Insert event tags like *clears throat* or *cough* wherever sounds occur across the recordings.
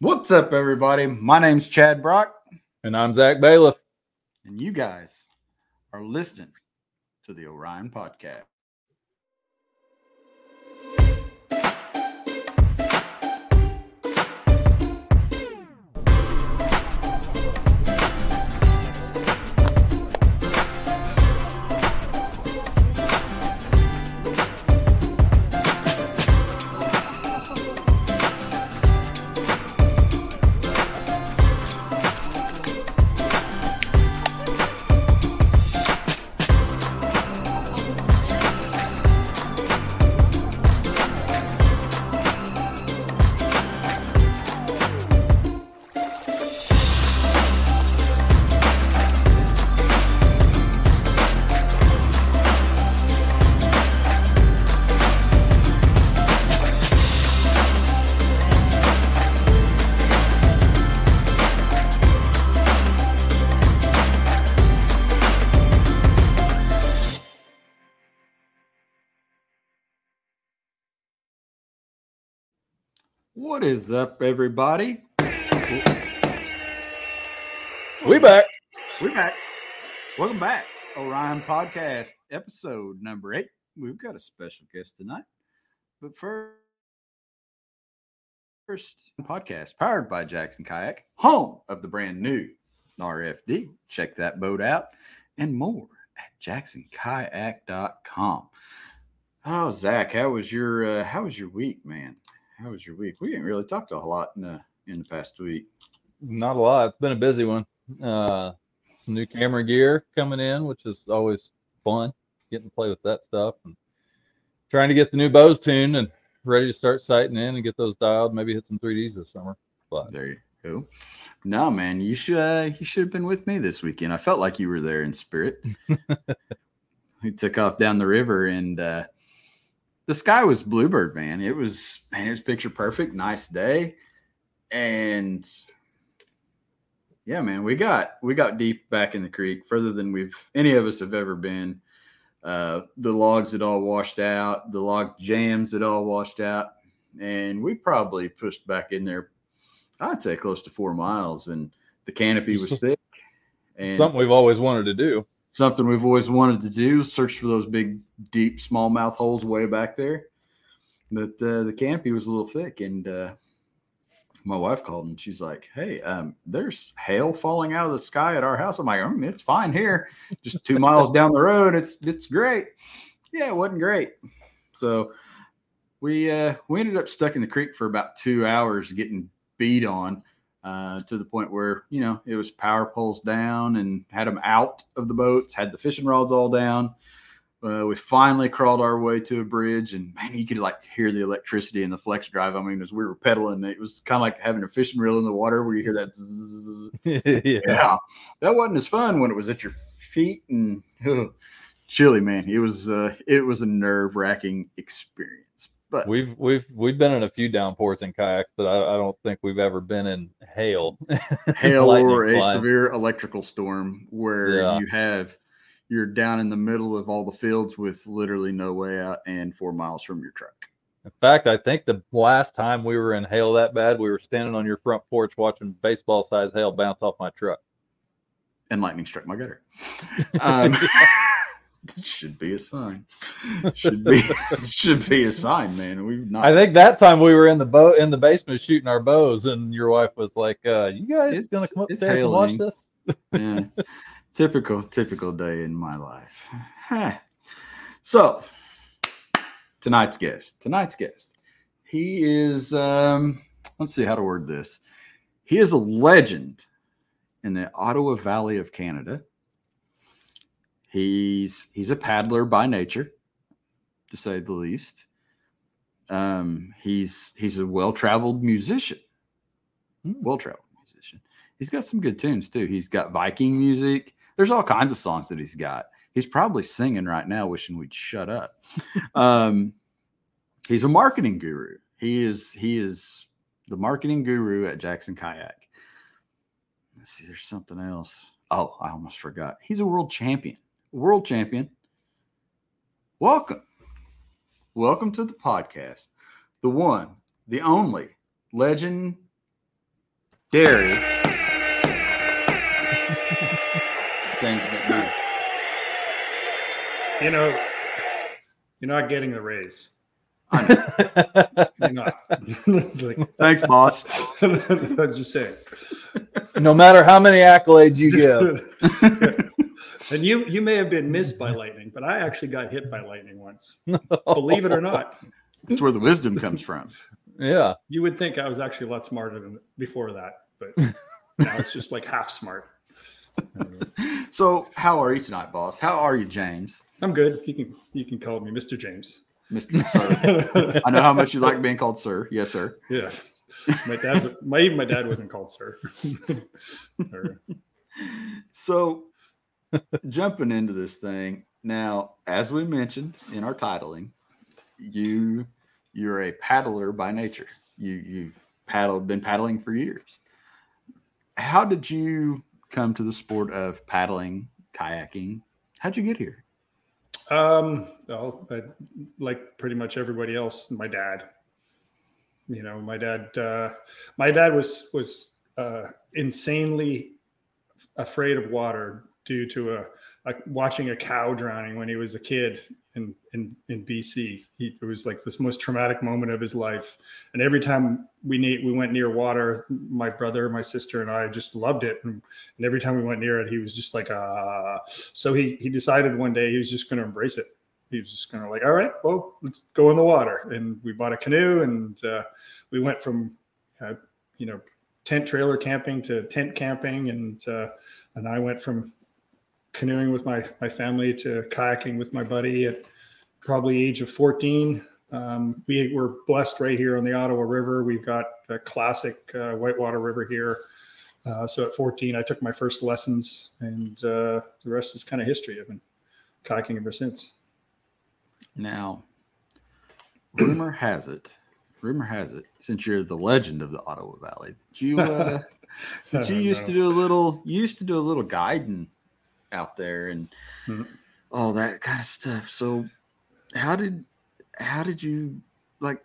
What's up, everybody? My name's Chad Brock, And I'm Zach Bailiff. and you guys are listening to the Orion Podcast. What is up, everybody? We back. We're back. Welcome back, Orion Podcast, episode number eight. We've got a special guest tonight, but first, first podcast powered by Jackson Kayak, home of the brand new RFD. Check that boat out and more at jacksonkayak.com. Oh, Zach, how was your uh, how was your week, man? How was your week? We didn't really talk a whole lot in the in the past week. Not a lot. It's been a busy one. Uh, some new camera gear coming in, which is always fun. Getting to play with that stuff and trying to get the new bows tuned and ready to start sighting in and get those dialed. Maybe hit some 3ds this summer. But There you go. No, man, you should uh, you should have been with me this weekend. I felt like you were there in spirit. *laughs* we took off down the river and uh, the sky was bluebird, man. It was man, it was picture perfect, nice day. And yeah, man, we got we got deep back in the creek, further than we've any of us have ever been. Uh, the logs had all washed out, the log jams had all washed out, and we probably pushed back in there I'd say close to four miles, and the canopy was thick. And something we've always wanted to do. Something we've always wanted to do: search for those big, deep smallmouth holes way back there. But uh, the canopy was a little thick, and uh, my wife called and she's like, "Hey, um, there's hail falling out of the sky at our house." I'm like, "Mm, "It's fine here, just two *laughs* miles down the road. It's it's great." Yeah, it wasn't great. So we uh, we ended up stuck in the creek for about two hours, getting beat on uh, to the point where you know it was power poles down and had them out of the boats, had the fishing rods all down. Uh, we finally crawled our way to a bridge, and man, you could like hear the electricity in the flex drive. I mean, as we were pedaling, it was kind of like having a fishing reel in the water where you hear that. Zzz. *laughs* yeah. Yeah, that wasn't as fun when it was at your feet and ugh, chilly, man. It was uh, it was a nerve wracking experience. But We've we've we've been in a few downpours in kayaks, but I, I don't think we've ever been in hail. *laughs* hail or a severe electrical storm where Yeah. you have you're down in the middle of all the fields with literally no way out and four miles from your truck. In fact, I think the last time we were in hail that bad, we were standing on your front porch watching baseball sized hail bounce off my truck. And lightning struck my gutter. *laughs* Um, *laughs* *laughs* should be a sign. Should be *laughs* should be a sign, man. We've not I think that time we were in the boat in the basement shooting our bows, and your wife was like, uh, "You guys It's- gonna come upstairs and watch this?" *laughs* yeah. typical, typical day in my life. Huh. So, tonight's guest, tonight's guest, he is, um, let's see how to word this. He is a legend in the Ottawa Valley of Canada. He's he's a paddler by nature, to say the least. Um, he's he's a well-traveled musician. Hmm. Well-traveled musician. He's got some good tunes too. He's got Viking music. There's all kinds of songs that he's got. He's probably singing right now, wishing we'd shut up. *laughs* um, he's a marketing guru. He is he is the marketing guru at Jackson Kayak. Let's see, there's something else. Oh, I almost forgot. He's a world champion. World champion. Welcome. Welcome to the podcast. The one, the only legend Gary. James McBeath. You know, you're not getting the raise. I know. *laughs* Not. *laughs* like, Thanks, boss. I'm just saying. no matter how many accolades you *laughs* give. And you you may have been missed by lightning, but I actually got hit by lightning once. Believe it or not. That's where the wisdom comes from. Yeah. You would think I was actually a lot smarter than before that, but *laughs* now it's just like half smart. So, how are you tonight, boss? How are you, James? I'm good. You can you can call me Mr. James. Mr. Sir. I know how much you like being called sir. Yes, sir. Yeah. My dad my even my dad wasn't called sir. *laughs* Or- So, jumping into this thing now, as we mentioned in our titling, you you're a paddler by nature. You you've paddled been paddling for years. How did you come to the sport of paddling, kayaking? How'd you get here? Um, well, I, like pretty much everybody else, my dad. You know, my dad. Uh, my dad was was uh, insanely afraid of water due to a, a watching a cow drowning when he was a kid in in in BC. He, it was like this most traumatic moment of his life. And every time we ne- we went near water, my brother, my sister, and I just loved it. And, and every time we went near it, he was just like, ah. So he he decided one day he was just going to embrace it. He was just going to like, all right, well, let's go in the water. And we bought a canoe, and uh, we went from, uh, you know, tent trailer camping to tent camping, and uh, and I went from canoeing with my my family to kayaking with my buddy at probably age of 14 um, we were blessed right here on the ottawa river. We've got a classic uh, whitewater river here. Uh, so at 14 i took my first lessons and uh, the rest is kind of history. I've been kayaking ever since. Now, rumor has it, rumor has it, since you're the legend of the Ottawa Valley, that you uh, *laughs* that you used no. to do a little, you used to do a little guiding out there and Mhm. all that kind of stuff. So, how did how did you like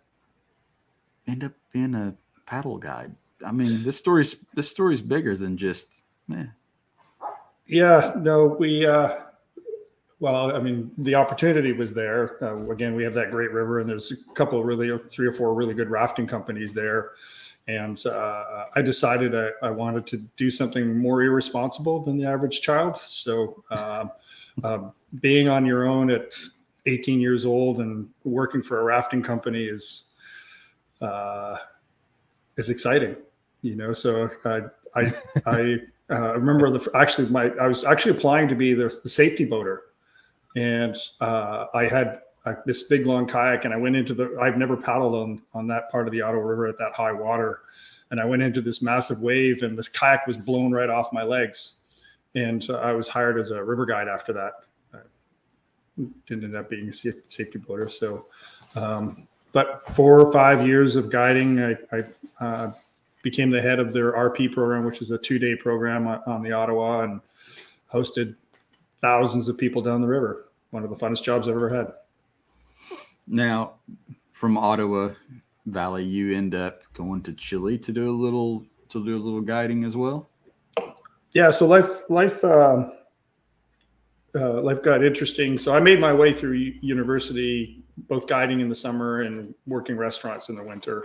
end up being a paddle guide? I mean, this story's this story's bigger than just man. Yeah, no, we, uh, well, I mean, the opportunity was there. Uh, again, we have that great river, and there's a couple of really, three or four really good rafting companies there. And uh, I decided I, I wanted to do something more irresponsible than the average child. So, um, um, being on your own at 18 years old and working for a rafting company is uh, is exciting, you know. So I I *laughs* I uh, remember the actually my I was actually applying to be the, the safety boater, and uh, I had this big long kayak, and I went into the. I've never paddled on on that part of the Ottawa River at that high water, and I went into this massive wave, and this kayak was blown right off my legs, and uh, I was hired as a river guide after that. I didn't end up being a safety boater, so. Um, but four or five years of guiding, I, I uh, became the head of their RP program, which is a two day program on the Ottawa, and hosted thousands of people down the river. One of the funnest jobs I've ever had. Now, from Ottawa Valley, you end up going to Chile to do a little to do a little guiding as well. Yeah, so life life um, uh, life got interesting. So I made my way through university, both guiding in the summer and working restaurants in the winter.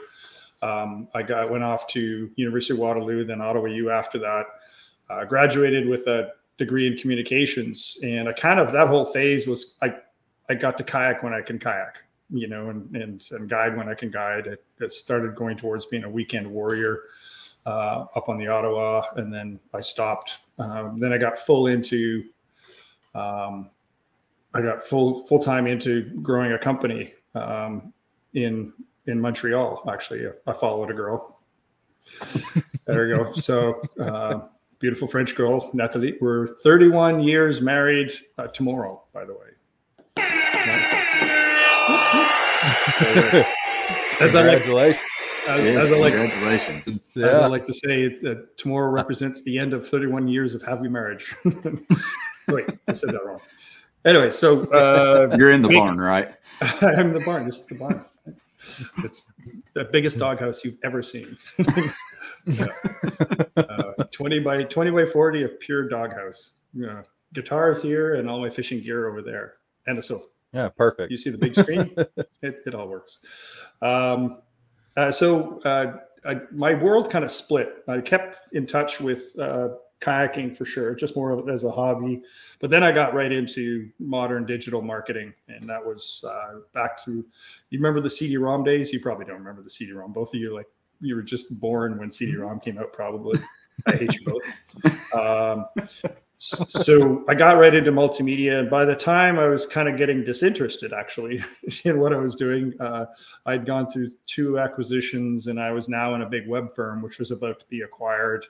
Um, I got went off to University of Waterloo, then Ottawa U after that. Uh, graduated with a degree in communications, and I kind of that whole phase was I I got to kayak when I can kayak, you know, and and, and guide when I can guide. It, it started going towards being a weekend warrior uh, up on the Ottawa, and then I stopped. Um, then I got full into, um, I got full full time into growing a company um, in in Montreal. Actually, I followed a girl. *laughs* there we go. So uh, beautiful French girl, Nathalie. We're 31 years married uh, tomorrow, by the way. *laughs* As I like, Congratulations. as, Yes, as I like, congratulations. as I like to say, it, uh, tomorrow represents the end of 31 years of happy marriage. *laughs* Wait, I said that wrong. Anyway, so uh, You're in the Big- barn, right? *laughs* I'm in the barn. This is the barn. It's the biggest doghouse you've ever seen. *laughs* uh, 20 by 20 by 40 of pure doghouse. Yeah. Guitars here and all my fishing gear over there. And a sofa. Yeah, perfect. You see the big screen? *laughs* it, it all works. Um, uh, so uh, I, my world kind of split. I kept in touch with uh, kayaking for sure, just more as a hobby. But then I got right into modern digital marketing, and that was uh, back to you remember the CD-ROM days. You probably don't remember the CD-ROM. Both of you like you were just born when CD-ROM came out, probably. I hate you both. *laughs* Um, so I got right into multimedia, and by the time I was kind of getting disinterested, actually, *laughs* in what I was doing, uh, I'd gone through two acquisitions, and I was now in a big web firm, which was about to be acquired.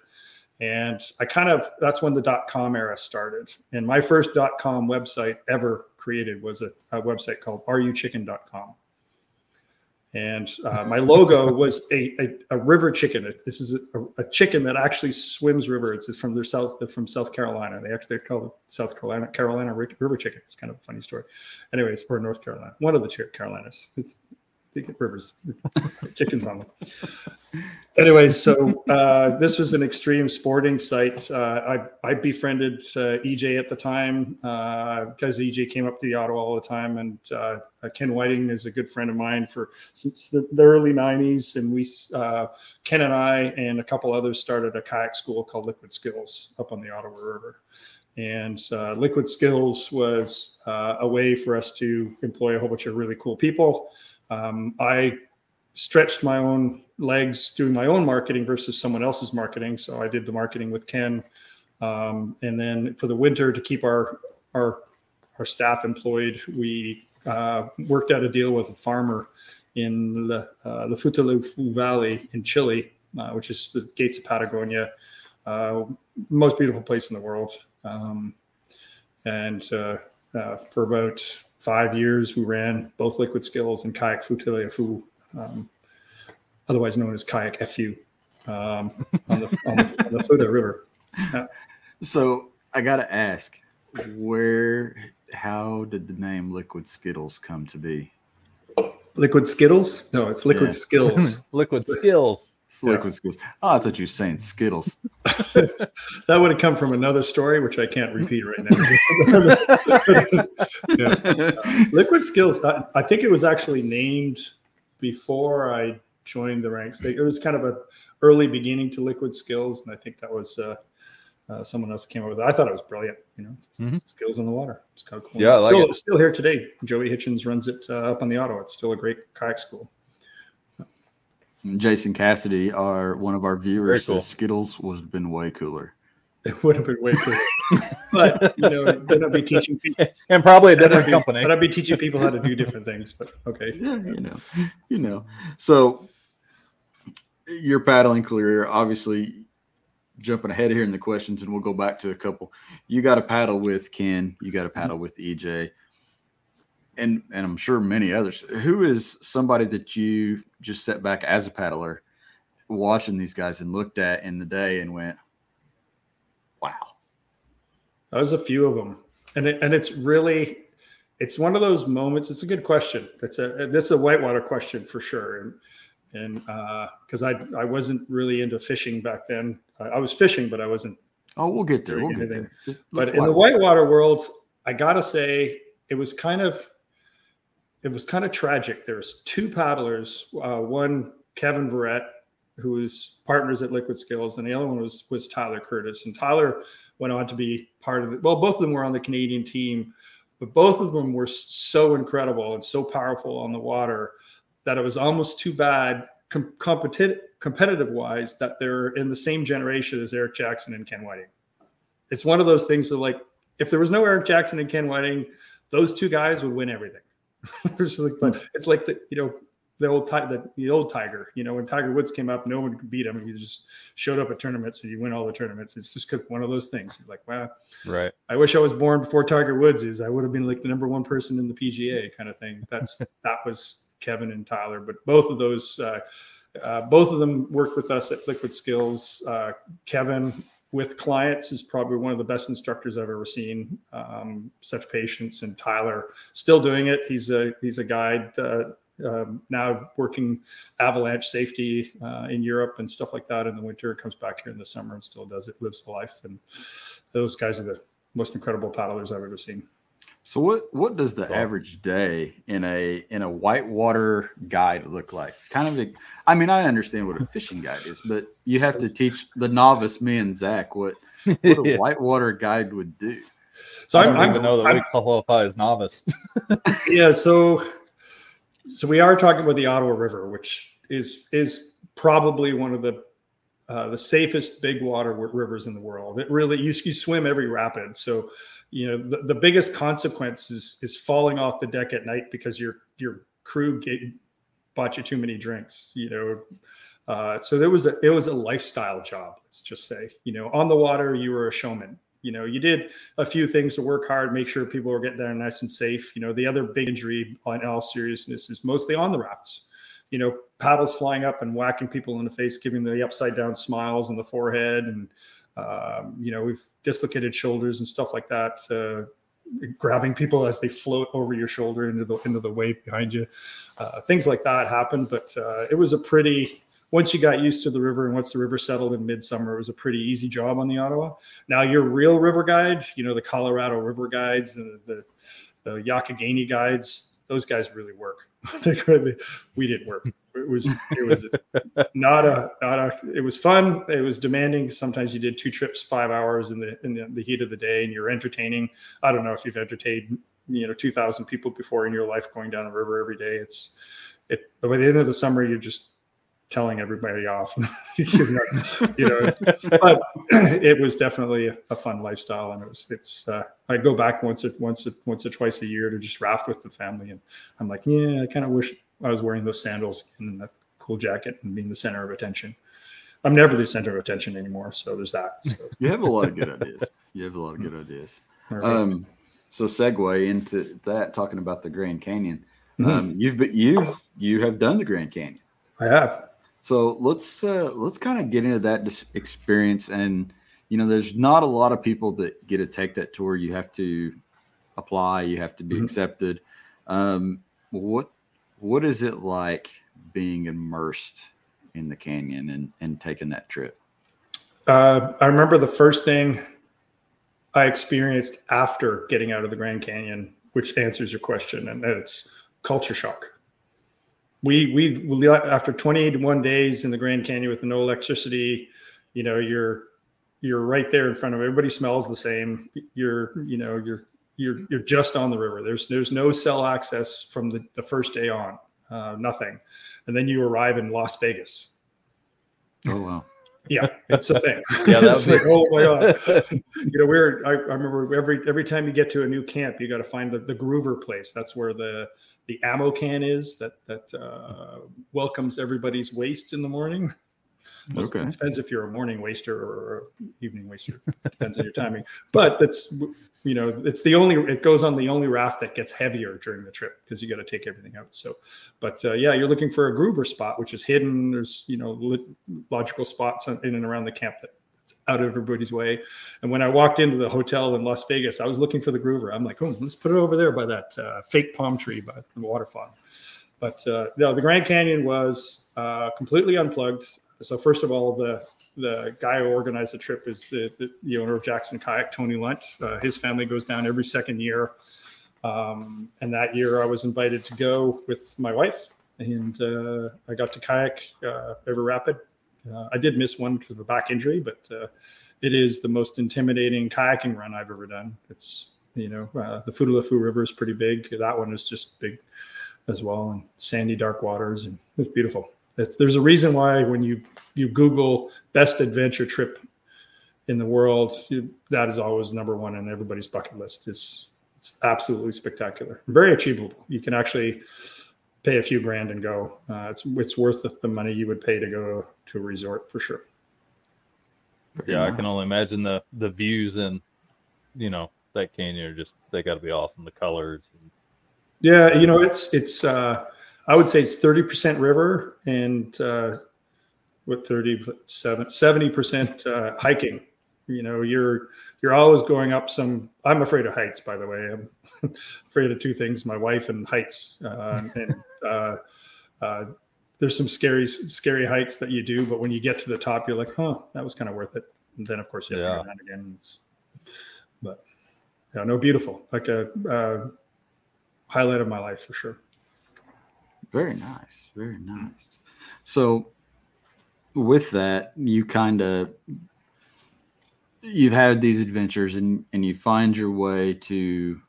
And I kind of that's when the dot com era started. And my first dot com website ever created was a, a website called areyouchicken.com. And uh, my logo was a, a, a, river chicken. This is a, a, chicken that actually swims rivers. It's from their south, they're from South Carolina. They actually call it South Carolina Carolina river chicken. It's kind of a funny story. Anyways, or North Carolina, one of the Carolinas. It's, rivers, *laughs* chickens on them. Anyways, so uh, this was an extreme sporting site. Uh, I, I befriended uh, EJ at the time because uh, EJ came up to the Ottawa all the time, and uh, Ken Whiting is a good friend of mine for since the, the early '90s. And we, uh, Ken and I, and a couple others started a kayak school called Liquid Skills up on the Ottawa River. And Liquid Skills was a way for us to employ a whole bunch of really cool people. Um, I stretched my own legs doing my own marketing versus someone else's marketing. So I did the marketing with Ken, um, and then for the winter to keep our our our staff employed, we uh, worked out a deal with a farmer in the uh, the Futaleufú Valley in Chile, uh, which is the gates of Patagonia, uh, most beautiful place in the world. Um, and uh, uh, for about five years, we ran both Liquid Skills and Kayak Futaleufú, um, otherwise known as Kayak FU, um, on the on the, on the Futa River. Yeah. So I got to ask, where, how did the name Liquid Skittles come to be? Liquid Skittles? No, it's Liquid yeah. Skills. *laughs* liquid Skills. It's liquid yeah. Skittles. Oh, I thought you were saying Skittles. *laughs* that would have come from another story, which I can't repeat right now. *laughs* yeah. uh, liquid Skills. I, I, think it was actually named before I joined the ranks. They, it was kind of a early beginning to Liquid Skills, and I think that was uh, uh, someone else came up with it. I thought it was brilliant. You know, mm-hmm. skills in the water. It's kind of cool. Yeah, like still, it. still here today. Joey Hitchens runs it uh, up on the Ottawa. It's still a great kayak school. Jason Cassidy, our one of our viewers, cool. says Skittles would have been way cooler. It would have been way cooler, *laughs* but you know, then I'd be teaching people, *laughs* and probably a different be, company. But I'd be teaching people how to do different things. But okay, *laughs* yeah, you know, you know. So your paddling career, obviously, jumping ahead here in the questions, and we'll go back to a couple. You got to paddle with Ken. You got to mm-hmm. paddle with EJ and and I'm sure many others. Who is somebody that you just sat back as a paddler, watching these guys and looked at in the day and went, "Wow." There's a few of them, and it, and it's really, it's one of those moments. It's a good question. It's a this is a whitewater question for sure, and and uh, because uh, I I wasn't really into fishing back then. I, I, was fishing, but I wasn't. Oh, we'll get there. We'll anything. get there. Just, but in the whitewater world, I gotta say it was kind of it was kind of tragic. There's two paddlers, uh, one Kevin Verrett, who was partners at Liquid Skills, and the other one was was Tyler Curtis. And Tyler went on to be part of it. Well, both of them were on the Canadian team, but both of them were so incredible and so powerful on the water that it was almost too bad com- competitive competitive wise that they're in the same generation as Eric Jackson and Ken Whiting. It's one of those things that like if there was no Eric Jackson and Ken Whiting, those two guys would win everything. *laughs* it's like, but it's like the you know the old the, the old Tiger. You know when Tiger Woods came up, no one could beat him. He just showed up at tournaments and he win all the tournaments. It's just because one of those things. You're like, wow, right. I wish I was born before Tiger Woods is. I would have been like the number one person in the PGA kind of thing. That's *laughs* that was Kevin and Tyler, but both of those. Uh, uh, both of them worked with us at Liquid Skills. Uh, Kevin with clients is probably one of the best instructors I've ever seen. Um, such patience, and Tyler still doing it. He's a he's a guide uh, um, now working avalanche safety uh, in Europe and stuff like that in the winter. Comes back here in the summer and still does it, lives the life. And those guys are the most incredible paddlers I've ever seen. So what what does the average day in a in a whitewater guide look like? Kind of, a, I mean, I understand what a *laughs* fishing guide is, but you have to teach the novice me and Zach what, what a *laughs* yeah. whitewater guide would do. So I don't I'm, even know that I'm, we qualify as novice. *laughs* yeah, so so we are talking about the Ottawa River, which is is probably one of the uh, the safest big water rivers in the world. It really you, you swim every rapid, so you know the, the biggest consequence is is falling off the deck at night because your your crew gave, bought you too many drinks you know. Uh, so there was a it was a lifestyle job let's just say you know on the water you were a showman. You know you did a few things to work hard make sure people were getting there nice and safe. You know the other big injury on all seriousness is mostly on the rafts. You know paddles flying up and whacking people in the face giving the upside down smiles on the forehead and um, you know, we've dislocated shoulders and stuff like that. Uh, grabbing people as they float over your shoulder into the into the wave behind you. Uh, things like that happen, but uh, it was a pretty. Once you got used to the river and once the river settled in midsummer, it was a pretty easy job on the Ottawa. Now your real river guide, you know, the Colorado River guides, the the, the Youghiogheny guides, those guys really work. *laughs* we didn't work. It was it was not a not a. It was fun. It was demanding. Sometimes you did two trips, five hours in the in the, the heat of the day, and you're entertaining. I don't know if you've entertained you know two thousand people before in your life going down a river every day. It's it. But by the end of the summer, you're just telling everybody off. *laughs* you know, but *clears throat* it was definitely a fun lifestyle, and it was. It's. Uh, I go back once, or, once, or, once or twice a year to just raft with the family, and I'm like, yeah, I kind of wish I was wearing those sandals and a cool jacket and being the center of attention. I'm never the center of attention anymore, so there's that. So. *laughs* You have a lot of good ideas. You have a lot of good ideas. Um, so segue into that, talking about the Grand Canyon. Mm-hmm. Um, you've been, you've you have done the Grand Canyon. I have. So let's uh, let's kind of get into that experience, and you know, there's not a lot of people that get to take that tour. You have to apply, you have to be mm-hmm. accepted. Um, what what is it like being immersed in the canyon and and taking that trip? Uh, I remember the first thing I experienced after getting out of the Grand Canyon, which answers your question, and it's culture shock we we after 21 days in the Grand Canyon with no electricity, you know, you're you're right there in front of everybody smells the same. You're you know you're you're you're just on the river. There's there's no cell access from the, the first day on, uh, nothing, and then you arrive in Las Vegas. Oh wow! Yeah, it's a thing. *laughs* yeah, that's *laughs* like, oh my god. you know, we're I, I, remember every every time you get to a new camp, you got to find the, the Groover place. That's where the the ammo can is that that uh, welcomes everybody's waste in the morning. Okay. It depends if you're a morning waster or evening waster. Depends on your timing. But that's you know it's the only it goes on the only raft that gets heavier during the trip because you got to take everything out so but uh, yeah you're looking for a groover spot which is hidden there's you know logical spots in and around the camp that out of everybody's way. And when i walked into the hotel in las vegas i was looking for the groover. I'm like oh let's put it over there by that uh, fake palm tree by the waterfall but uh, no the grand canyon was uh, completely unplugged. So first of all, the the guy who organized the trip is the, the, the owner of Jackson Kayak, Tony Lunt. Uh, his family goes down every second year, um, and that year I was invited to go with my wife, and uh, I got to kayak uh, River Rapid. Uh, I did miss one because of a back injury, but uh, it is the most intimidating kayaking run I've ever done. It's you know uh, the Futaleufú River is pretty big. That one is just big as well, and sandy dark waters, and it's beautiful. It's, there's a reason why when you you Google best adventure trip in the world, you, that is always number one on everybody's bucket list. It's it's absolutely spectacular, very achievable. You can actually pay a few grand and go. Uh, it's it's worth the money you would pay to go to a resort for sure. Yeah, I can only imagine the the views and you know that canyon are just they got to be awesome. The colors. And... Yeah, you know it's it's. uh I would say it's 30% river and uh, what 37, 70% uh, hiking. You know, you're you're always going up some. I'm afraid of heights, by the way. I'm *laughs* afraid of two things: my wife and heights. Uh, and uh, uh, there's some scary scary hikes that you do, but when you get to the top, you're like, huh, that was kind of worth it. And then of course you have yeah. to go down again. It's, but yeah, no, beautiful. Like a uh, highlight of my life for sure. Very nice. Very nice. So with that, you kind of you've had these adventures and and you find your way to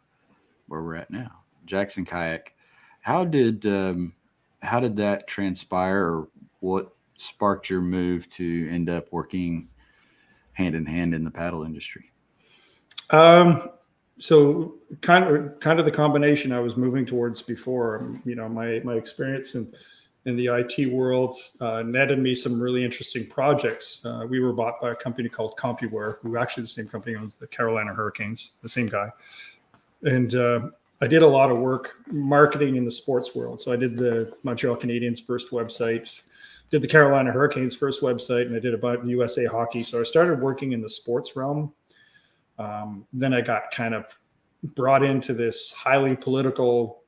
where we're at now, Jackson Kayak. How did um, how did that transpire, or what sparked your move to end up working hand in hand in the paddle industry? Um, so kind of kind of the combination I was moving towards before. Um, you know, my my experience in in the IT world uh, netted me some really interesting projects. Uh, we were bought by a company called CompuWare, who actually the same company owns the Carolina Hurricanes, the same guy. And uh, I did a lot of work marketing in the sports world. So I did the Montreal Canadiens first website, did the Carolina Hurricanes first website, and I did about USA Hockey. So I started working in the sports realm um, then I got kind of brought into this highly political,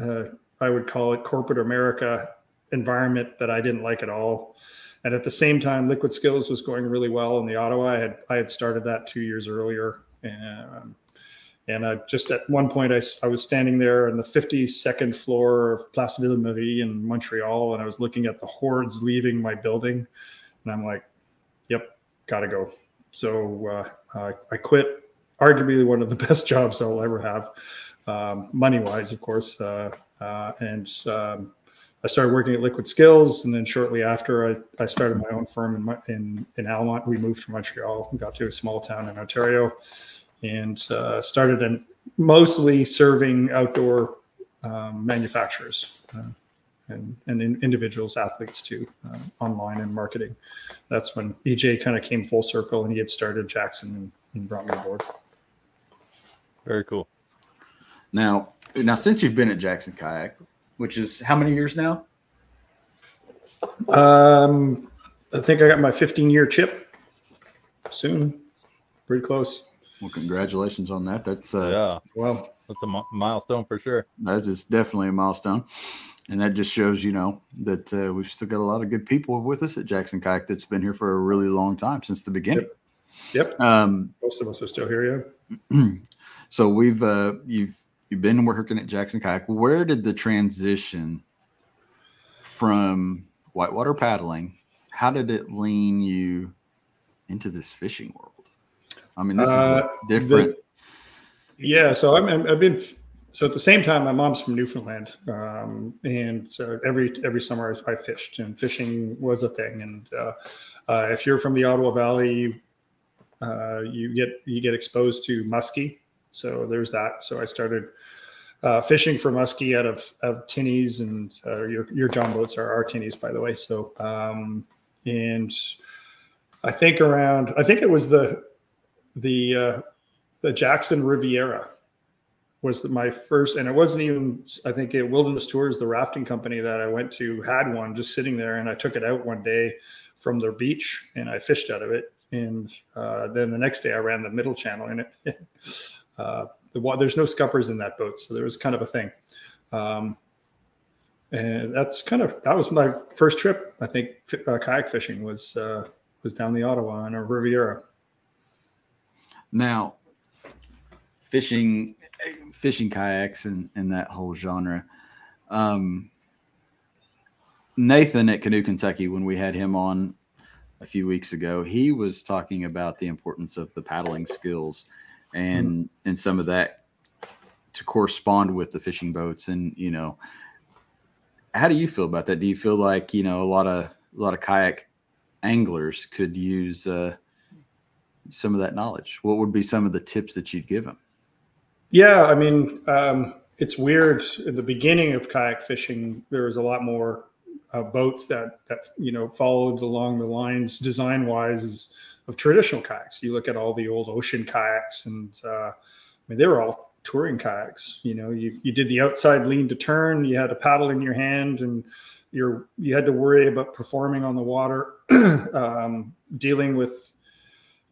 uh, I would call it corporate America environment that I didn't like at all. And at the same time, Liquid Skills was going really well in the Ottawa. I had I had started that two years earlier, and and I just at one point I, I was standing there on the 52nd floor of Place Ville Marie in Montreal, and I was looking at the hordes leaving my building, and I'm like, "Yep, gotta go." So uh, I quit arguably one of the *laughs* best jobs I'll ever have, um, money wise, of course. Uh, uh, and um, I started working at Liquid Skills, and then shortly after, I, I started my own firm in, in in Almonte. We moved from Montreal, and got to a small town in Ontario, and uh, started in mostly serving outdoor um, manufacturers. Uh, and, and in individuals, athletes too, uh, online and marketing. That's when EJ kind of came full circle and he had started Jackson and, and brought me aboard. Very cool. Now, now since you've been at Jackson Kayak, which is how many years now? Um, I think I got my 15 year chip soon. Pretty close. Well, congratulations on that. That's uh, yeah. Well, that's a milestone for sure. That is definitely a milestone and that just shows you know that uh, we've still got a lot of good people with us at Jackson Kayak that's been here for a really long time since the beginning. Yep. yep. Um, Most of us are still here. Yeah. *clears throat* so we've uh, you've you've been working at Jackson Kayak. Where did the transition from whitewater paddling? How did it lean you into this fishing world? I mean, this uh, is different. The, yeah. So I'm, I've been so at the same time, my mom's from Newfoundland, um, and so every every summer I, fished, and fishing was a thing. And uh, uh, if you're from the Ottawa Valley, uh, you get you get exposed to muskie. So there's that. So I started uh, fishing for muskie out of of tinnies, and uh, your your John boats are our tinnies, by the way. So um, and I think around I think it was the the uh, the Jackson Riviera was my first, and it wasn't even, I think, at Wilderness Tours, the rafting company that I went to had one just sitting there, and I took it out one day from their beach and I fished out of it. And uh, then the next day I ran the middle channel in it. *laughs* uh, the, there's no scuppers in that boat, so there was kind of a thing. Um, and that's kind of that was my first trip. I think uh, kayak fishing was uh, was down the Ottawa on a Riviera. Now, fishing fishing kayaks and, and that whole genre. Um, Nathan at Canoe Kentucky, when we had him on a few weeks ago, he was talking about the importance of the paddling skills and mm-hmm. and some of that to correspond with the fishing boats. And you know, how do you feel about that? Do you feel like you know a lot of a lot of kayak anglers could use uh, some of that knowledge? What would be some of the tips that you'd give them? Yeah, I mean, um, it's weird. In the beginning of kayak fishing, there was a lot more uh, boats that that you know followed along the lines design wise of traditional kayaks. You look at all the old ocean kayaks, and uh, I mean, they were all touring kayaks. You know, you you did the outside lean to turn. You had a paddle in your hand, and you're you had to worry about performing on the water, *clears throat* um, dealing with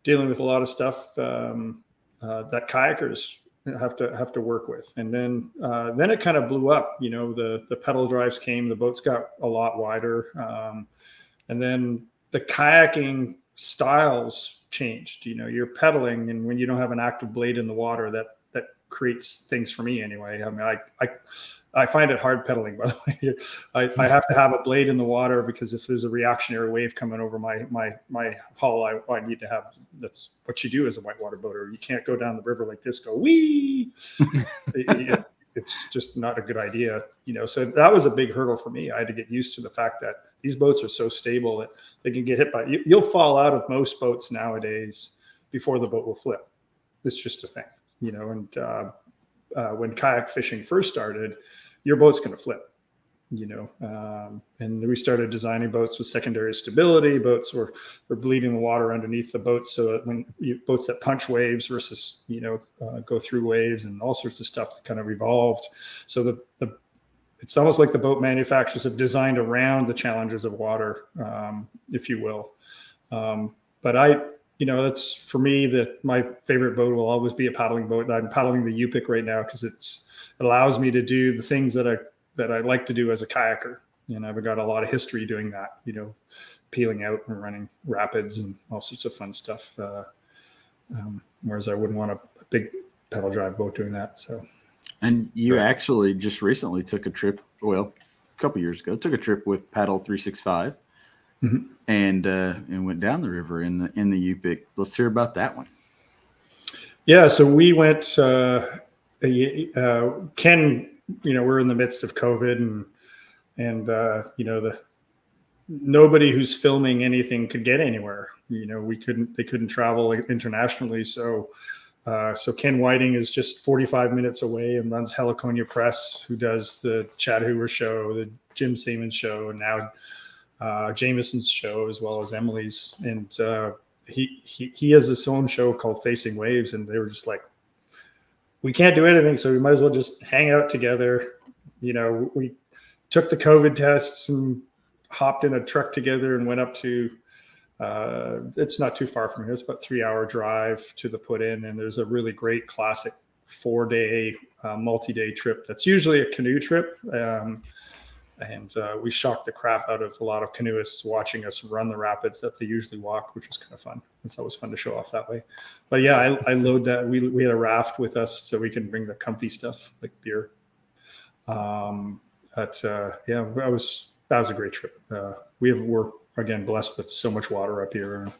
dealing with a lot of stuff um, uh, that kayakers have to have to work with. And then uh, then it kind of blew up. You know, the the pedal drives came, the boats got a lot wider, um, and then the kayaking styles changed. You know, you're pedaling, and when you don't have an active blade in the water, that that creates things for me anyway. I mean, I I I find it hard pedaling, by the way. *laughs* I, I have to have a blade in the water because if there's a reactionary wave coming over my my my hull, I, I need to have. That's what you do as a whitewater boater. You can't go down the river like this. Go wee. *laughs* it, it's just not a good idea, you know. So that was a big hurdle for me. I had to get used to the fact that these boats are so stable that they can get hit by. You, you'll fall out of most boats nowadays before the boat will flip. It's just a thing, you know. And uh, uh, when kayak fishing first started your boat's going to flip you know um, and we started designing boats with secondary stability. Boats were were bleeding the water underneath the boats so that when you, boats that punch waves versus you know uh, go through waves and all sorts of stuff that kind of evolved. So the the it's almost like the boat manufacturers have designed around the challenges of water um, if you will. Um, but i you know that's for me that my favorite boat will always be a paddling boat. I'm paddling the yupik right now because it's it allows me to do the things that I that I like to do as a kayaker. And I've got a lot of history doing that, you know, peeling out and running rapids and all sorts of fun stuff. Uh, um, whereas I wouldn't want a, a, big pedal drive boat doing that. So, and you right. actually just recently took a trip, well, a couple years ago, took a trip with Paddle 365 mm-hmm. and uh, and went down the river in the in the Yupik. Let's hear about that one. Yeah, so we went. Uh, uh, Ken, you know, we're in the midst of COVID and and uh, you know the nobody who's filming anything could get anywhere. You know, we couldn't they couldn't travel internationally, so. Uh, so Ken Whiting is just 45 minutes away and runs Heliconia Press, who does the Chad Hoover show, the Jim Sammons show, and now uh, Jameson's show as well as Emily's. And uh, he, he he has his own show called Facing Waves, and they were just like, we can't do anything, so we might as well just hang out together. You know, we took the COVID tests and hopped in a truck together and went up to. Uh, it's not too far from here. It's about three hour drive to the put in, and there's a really great classic four day uh, multi day trip. That's usually a canoe trip. Um, and uh, we shocked the crap out of a lot of canoeists watching us run the rapids that they usually walk, which was kind of fun. It's always fun to show off that way. But yeah, I, I load that. We, we had a raft with us so we can bring the comfy stuff like beer. Um, but uh, yeah, that was that was a great trip. Uh, we have we're again blessed with so much water up here, and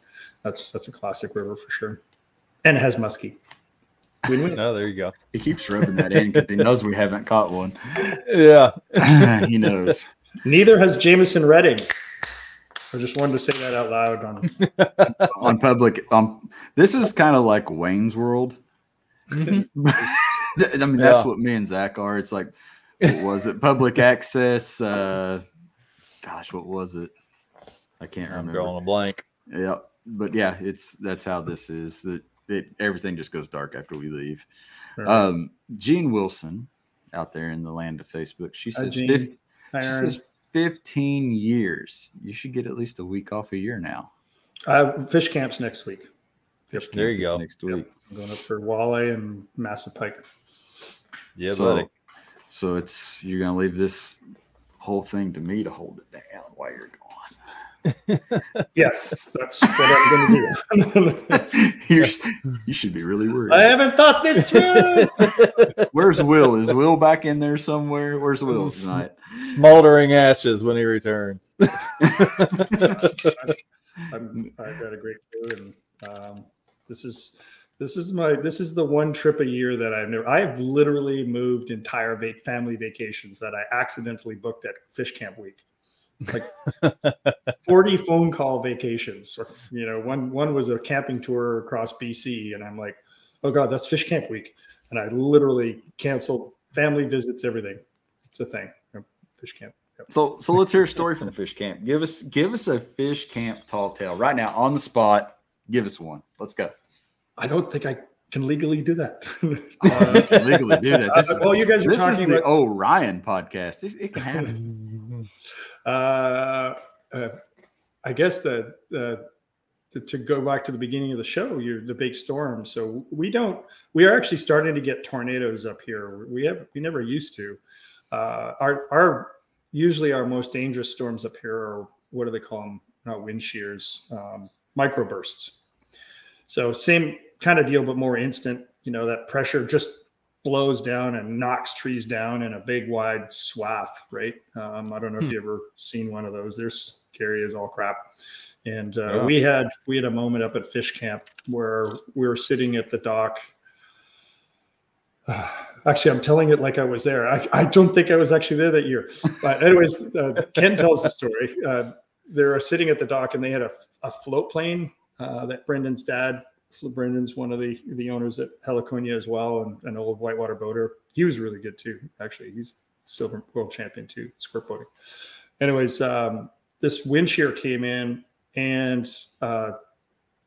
that's that's a classic river for sure, and it has muskie. Win-win. *laughs* Oh, there you go. He keeps rubbing that in because he *laughs* knows we haven't caught one. Yeah, *laughs* he knows. Neither has Jameson Redding. I just wanted to say that out loud on on public. Um, this is kind of like Wayne's World. Mm-hmm. I mean, that's yeah. what me and Zach are. It's like, what was it? Public access. Uh, gosh, what was it? I can't I'm remember. Drawing a blank. Yeah, but yeah, it's that's how this is. That it everything just goes dark after we leave. Right. Um, Jean Wilson out there in the land of Facebook, she says, Hi, 50, Hi, she says 15 years. You should get at least a week off a year now. Uh, fish camps next week. Yep. There you go. Next week. Yep. I'm going up for walleye and massive pike. Yeah, so, buddy. So it's you're going to leave this whole thing to me to hold it down while you're gone yes, that's what I'm going to do. *laughs* you should be really worried. I haven't thought this through. *laughs* Where's Will? Is Will back in there somewhere? Where's Will tonight? Smoldering ashes when he returns. i have got a great crew, and um, this is this is my this is the one trip a year that I've never. I have literally moved entire va- family vacations that I accidentally booked at Fish Camp Week like *laughs* 40 phone call vacations. Or, you know, one one was a camping tour across BC, and I'm like, oh god, that's fish camp week, and I literally canceled family visits, everything. It's a thing. Fish camp. Yep. So so let's hear a story from the fish camp. Give us give us a fish camp tall tale right now on the spot. Give us one. Let's go. I don't think I can legally do that. uh, legally do that. *laughs* This uh, well, you guys are this talking is the about... Orion podcast. It, it can happen. *laughs* Uh, uh, I guess the, the to, to go back to the beginning of the show, you're the big storm. So we don't. We are actually starting to get tornadoes up here. We have we never used to. Uh, our our usually our most dangerous storms up here are what do they call them? Not wind shears, um, microbursts. So same kind of deal, but more instant. You know that pressure just blows down and knocks trees down in a big wide swath. Right? Um, I don't know if Hmm. you ever seen one of those. They're scary as all crap. And uh, Yeah. we had we had a moment up at fish camp where we were sitting at the dock. *sighs* Actually, I'm telling it like I was there. I, I don't think I was actually there that year. But anyways, uh, Ken tells the story. Uh, they were sitting at the dock and they had a, a float plane uh, that Brendan's dad, Brendan's one of the the owners at Heliconia as well, and an old whitewater boater. He was really good too. Actually, he's silver world champion too, squirt boating. Anyways, um, this wind shear came in and uh,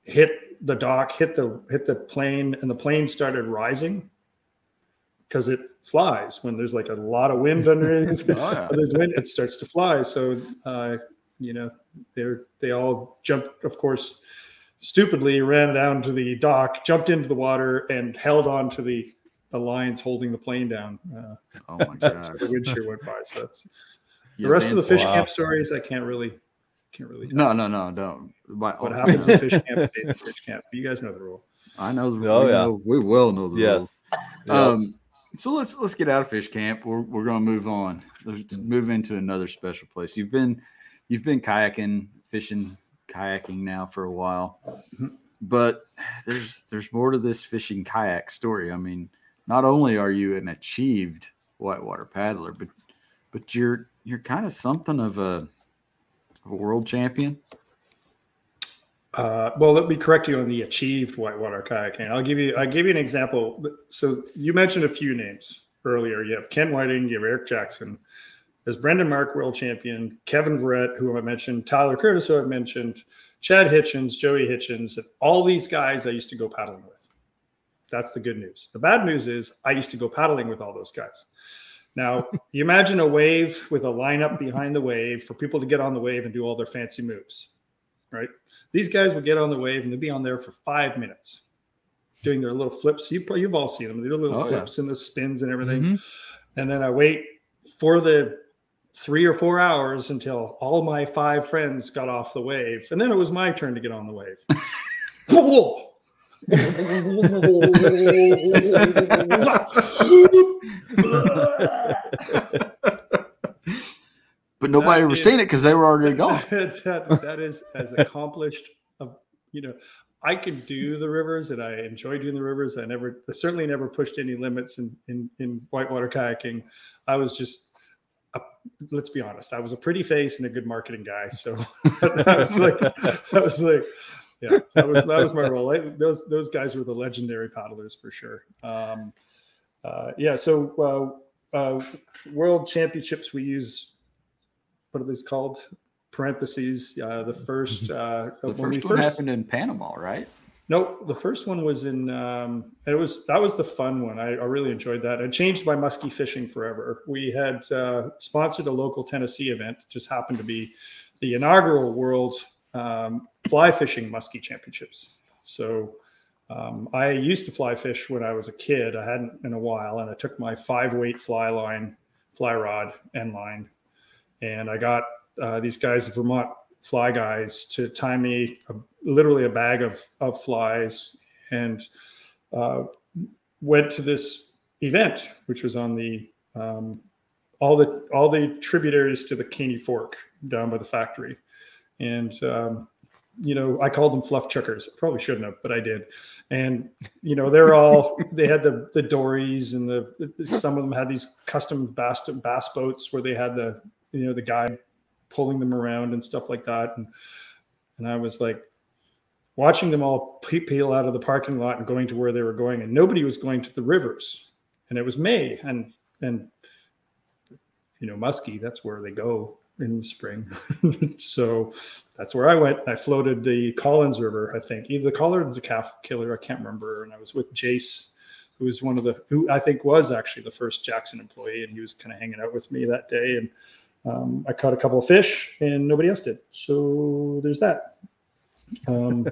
hit the dock, hit the hit the plane, and the plane started rising because it flies when there's like a lot of wind underneath. *laughs* Oh, yeah. there's wind, it starts to fly. So uh, you know, they're they all jumped, of course, stupidly ran down to the dock, jumped into the water, and held on to the the lines holding the plane down. Uh, Oh my *laughs* god. the wind shear went by. So that's the Yeah, rest of the fish Wow. camp stories. I can't really can't really. Tell. No, no, no, don't. My- What oh, happens in fish *laughs* camp stays in fish camp. You guys know the rule. I know. The, Oh, we, yeah. know, we will know the Yes. rules. Yep. Um, so let's let's get out of fish camp. We're we're gonna move on. Let's move into another special place. You've been you've been kayaking, fishing, kayaking now for a while, Mhm. but there's there's more to this fishing kayak story. I mean, not only are you an achieved whitewater paddler, but but you're you're kind of something of a, of a world champion. Uh, well, let me correct you on the achieved whitewater kayaking. I'll give you I'll give you an example. So you mentioned a few names earlier. You have Ken Whiting, you have Eric Jackson. There's Brendan Mark, world champion, Kevin Verrett, who I mentioned, Tyler Curtis, who I've mentioned, Chad Hitchens, Joey Hitchens, and all these guys I used to go paddling with. That's the good news. The bad news is I used to go paddling with all those guys. Now, *laughs* you imagine a wave with a lineup behind the wave for people to get on the wave and do all their fancy moves, right? These guys would get on the wave and they'd be on there for five minutes doing their little flips. You, you've all seen them. They do little Oh, yeah. flips and the spins and everything. Mhm. And then I wait for the three or four hours until all my five friends got off the wave. And then it was my turn to get on the wave. Whoa. *laughs* But nobody That ever is- seen it because they were already gone. *laughs* that, that is as accomplished of you know i could do the rivers and i enjoy doing the rivers i never I certainly never pushed any limits in in, in whitewater kayaking i was just a, let's be honest i was a pretty face and a good marketing guy. So *laughs* i was like *laughs* i was like yeah that was that was my role. I, those those guys were the legendary paddlers for sure. Um uh yeah so uh, uh world championships we use what are these called? Parentheses uh, the first uh, The when we first one first happened in Panama, right? No the first one was in um, it was that was the fun one. I, I really enjoyed that. It changed my muskie fishing forever. We had uh, sponsored a local tennessee event it just happened to be the inaugural world um, fly fishing muskie championships. So um, i used to fly fish when i was a kid. I hadn't in a while and i took my five weight fly line fly rod end line and i got uh, these guys, Vermont fly guys, to tie me a, literally a bag of, of flies and uh, went to this event, which was on the um, all the all the tributaries to the Caney Fork down by the factory, and um, you know I called them fluff chuckers. Probably shouldn't have, but I did. And you know they're all *laughs* they had the the dories and the some of them had these custom bass bass boats where they had the you know the guy pulling them around and stuff like that. And and I was like watching them all peel out of the parking lot and going to where they were going, and nobody was going to the rivers. And it was May, and and you know Muskie, that's where they go in the spring. *laughs* so that's where I went. I floated the Collins River, I think, either the Collins or the Calf Killer, I can't remember. And I was with Jace, who was one of the who I think was actually the first Jackson employee, and he was kind of hanging out with me that day and um, I caught a couple of fish and nobody else did. So there's that. Um,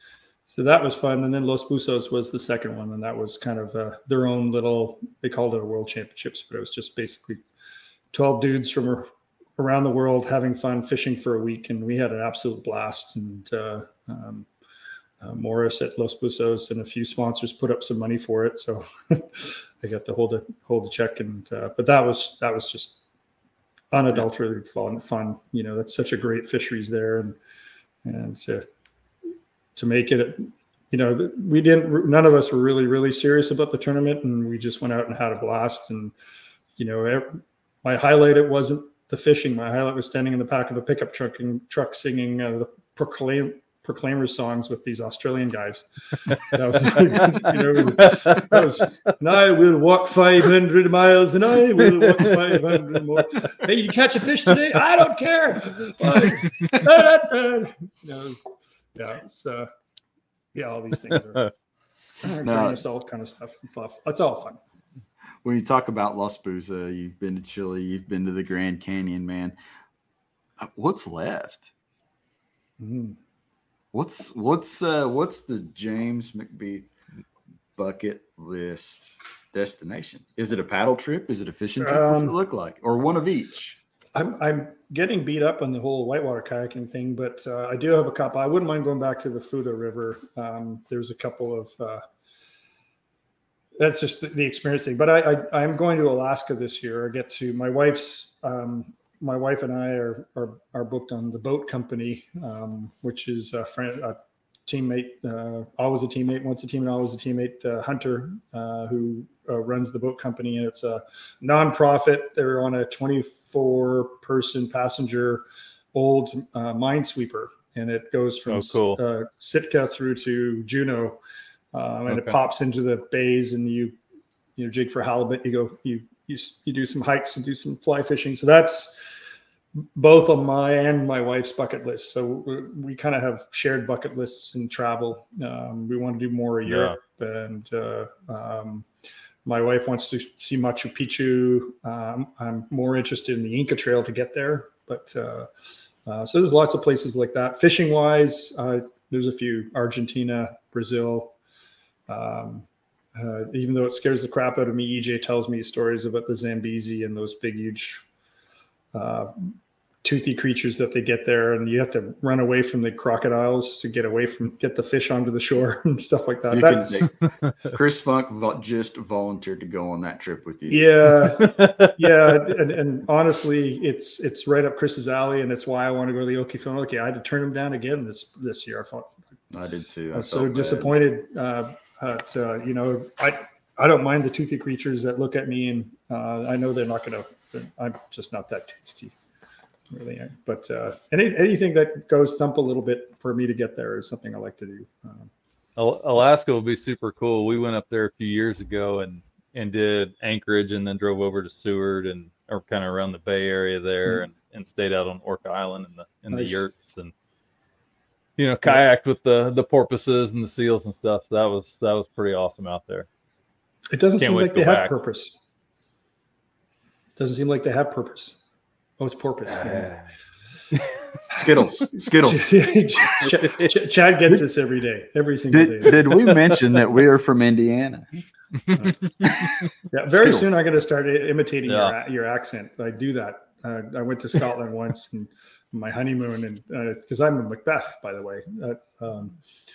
*laughs* so that was fun. And then Los Buzos was the second one, and that was kind of uh, their own little. They called it a World Championships, but it was just basically twelve dudes from around the world having fun fishing for a week, and we had an absolute blast. And uh, um, uh, Morris at Los Buzos and a few sponsors put up some money for it, so *laughs* I got to hold a hold a check. And uh, but that was that was just unadulterated fun. Fun, you know. That's such a great fisheries there, and and to to make it you know we didn't none of us were really really serious about the tournament and we just went out and had a blast and you know my highlight it wasn't the fishing. My highlight was standing in the back of a pickup truck and truck singing uh, the proclaim proclaimer songs with these australian guys. *laughs* That was, you know, was, that was and i will walk 500 miles and i will walk 500 more. Hey you catch a fish today? I don't care. *laughs* You know, *laughs* yeah, it's uh, yeah, all these things are, are no, grain of salt kind of stuff and fluff. It's all fun. When you talk about Los Buzos, you've been to Chile, you've been to the Grand Canyon, man. Uh, what's left? Mm. What's what's uh, what's the James McBeath bucket list destination? Is it a paddle trip? Is it a fishing trip? What's um, it look like? Or one of each? I'm I'm getting beat up on the whole whitewater kayaking thing, but uh, I do have a couple. I wouldn't mind going back to the Fuda River. Um, there's a couple of uh, that's just the experience thing. But I, I am going to Alaska this year. I get to my wife's um, my wife and I are, are are booked on the boat company, um, which is a friend teammate, uh, always a teammate, once a teammate, always a teammate. Uh, Hunter, uh, who uh, runs the boat company, and it's a nonprofit. They're on a 24 person passenger old uh, minesweeper, and it goes from oh, cool. uh, Sitka through to Juneau, um, and okay. it pops into the bays, and you you know jig for halibut. You go you you you do some hikes and do some fly fishing. So that's both on my and my wife's bucket list. So we, kind of have shared bucket lists in travel. Um, we want to do more of Europe, yeah. and uh, um, my wife wants to see Machu Picchu. Um, I'm more interested in the Inca Trail to get there, but uh, uh, so there's lots of places like that. Fishing wise, uh, there's a few: Argentina, Brazil. Um, uh, even though it scares the crap out of me, EJ tells me stories about the Zambezi and those big, huge uh, toothy creatures that they get there and you have to run away from the crocodiles to get away from get the fish onto the shore *laughs* and stuff like that, that can, *laughs* chris funk just volunteered to go on that trip with you. Yeah. *laughs* Yeah and, and, honestly it's it's right up chris's alley and that's why i want to go to the okefenokee i had to turn him down again this this year. I thought i did too. I, I was so bad. disappointed uh, at, uh, you know i i don't mind the toothy creatures that look at me and uh, i know they're not gonna i'm just not that tasty really. But uh, any, anything that goes thump a little bit for me to get there is something I like to do. Um, Alaska will be super cool. We went up there a few years ago and and did Anchorage and then drove over to Seward and or kind of around the Bay Area there mm-hmm. and, and stayed out on Orca Island in the in nice. the yurts and you know kayaked with the the porpoises and the seals and stuff. So that was that was pretty awesome out there. It doesn't Can't seem like they back. have purpose. Doesn't seem like they have purpose. Oh, it's porpoise. Uh, *laughs* Skittles. Skittles. *laughs* Chad gets this every day, every single did, day. did we mention that we are from Indiana? Uh, *laughs* yeah, very Skittles. soon I'm going to start imitating yeah. your, your accent. I do that. Uh, I went to Scotland once and my honeymoon, and because uh, I'm a McBeath, by the way. Uh, um,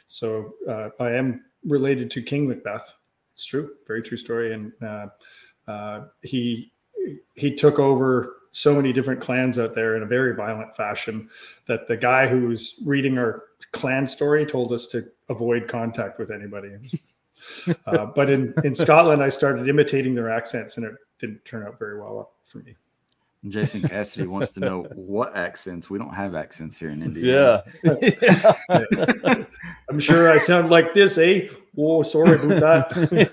so uh, I am related to King Macbeth. It's true, very true story. And he he took over so many different clans out there in a very violent fashion that the guy who was reading our clan story told us to avoid contact with anybody. *laughs* uh, but in, in Scotland, I started imitating their accents and it didn't turn out very well for me. Jason Cassidy wants to know what accents. We don't have accents here in India. Yeah. *laughs* yeah. I'm sure I sound like this, eh? Oh, sorry about that.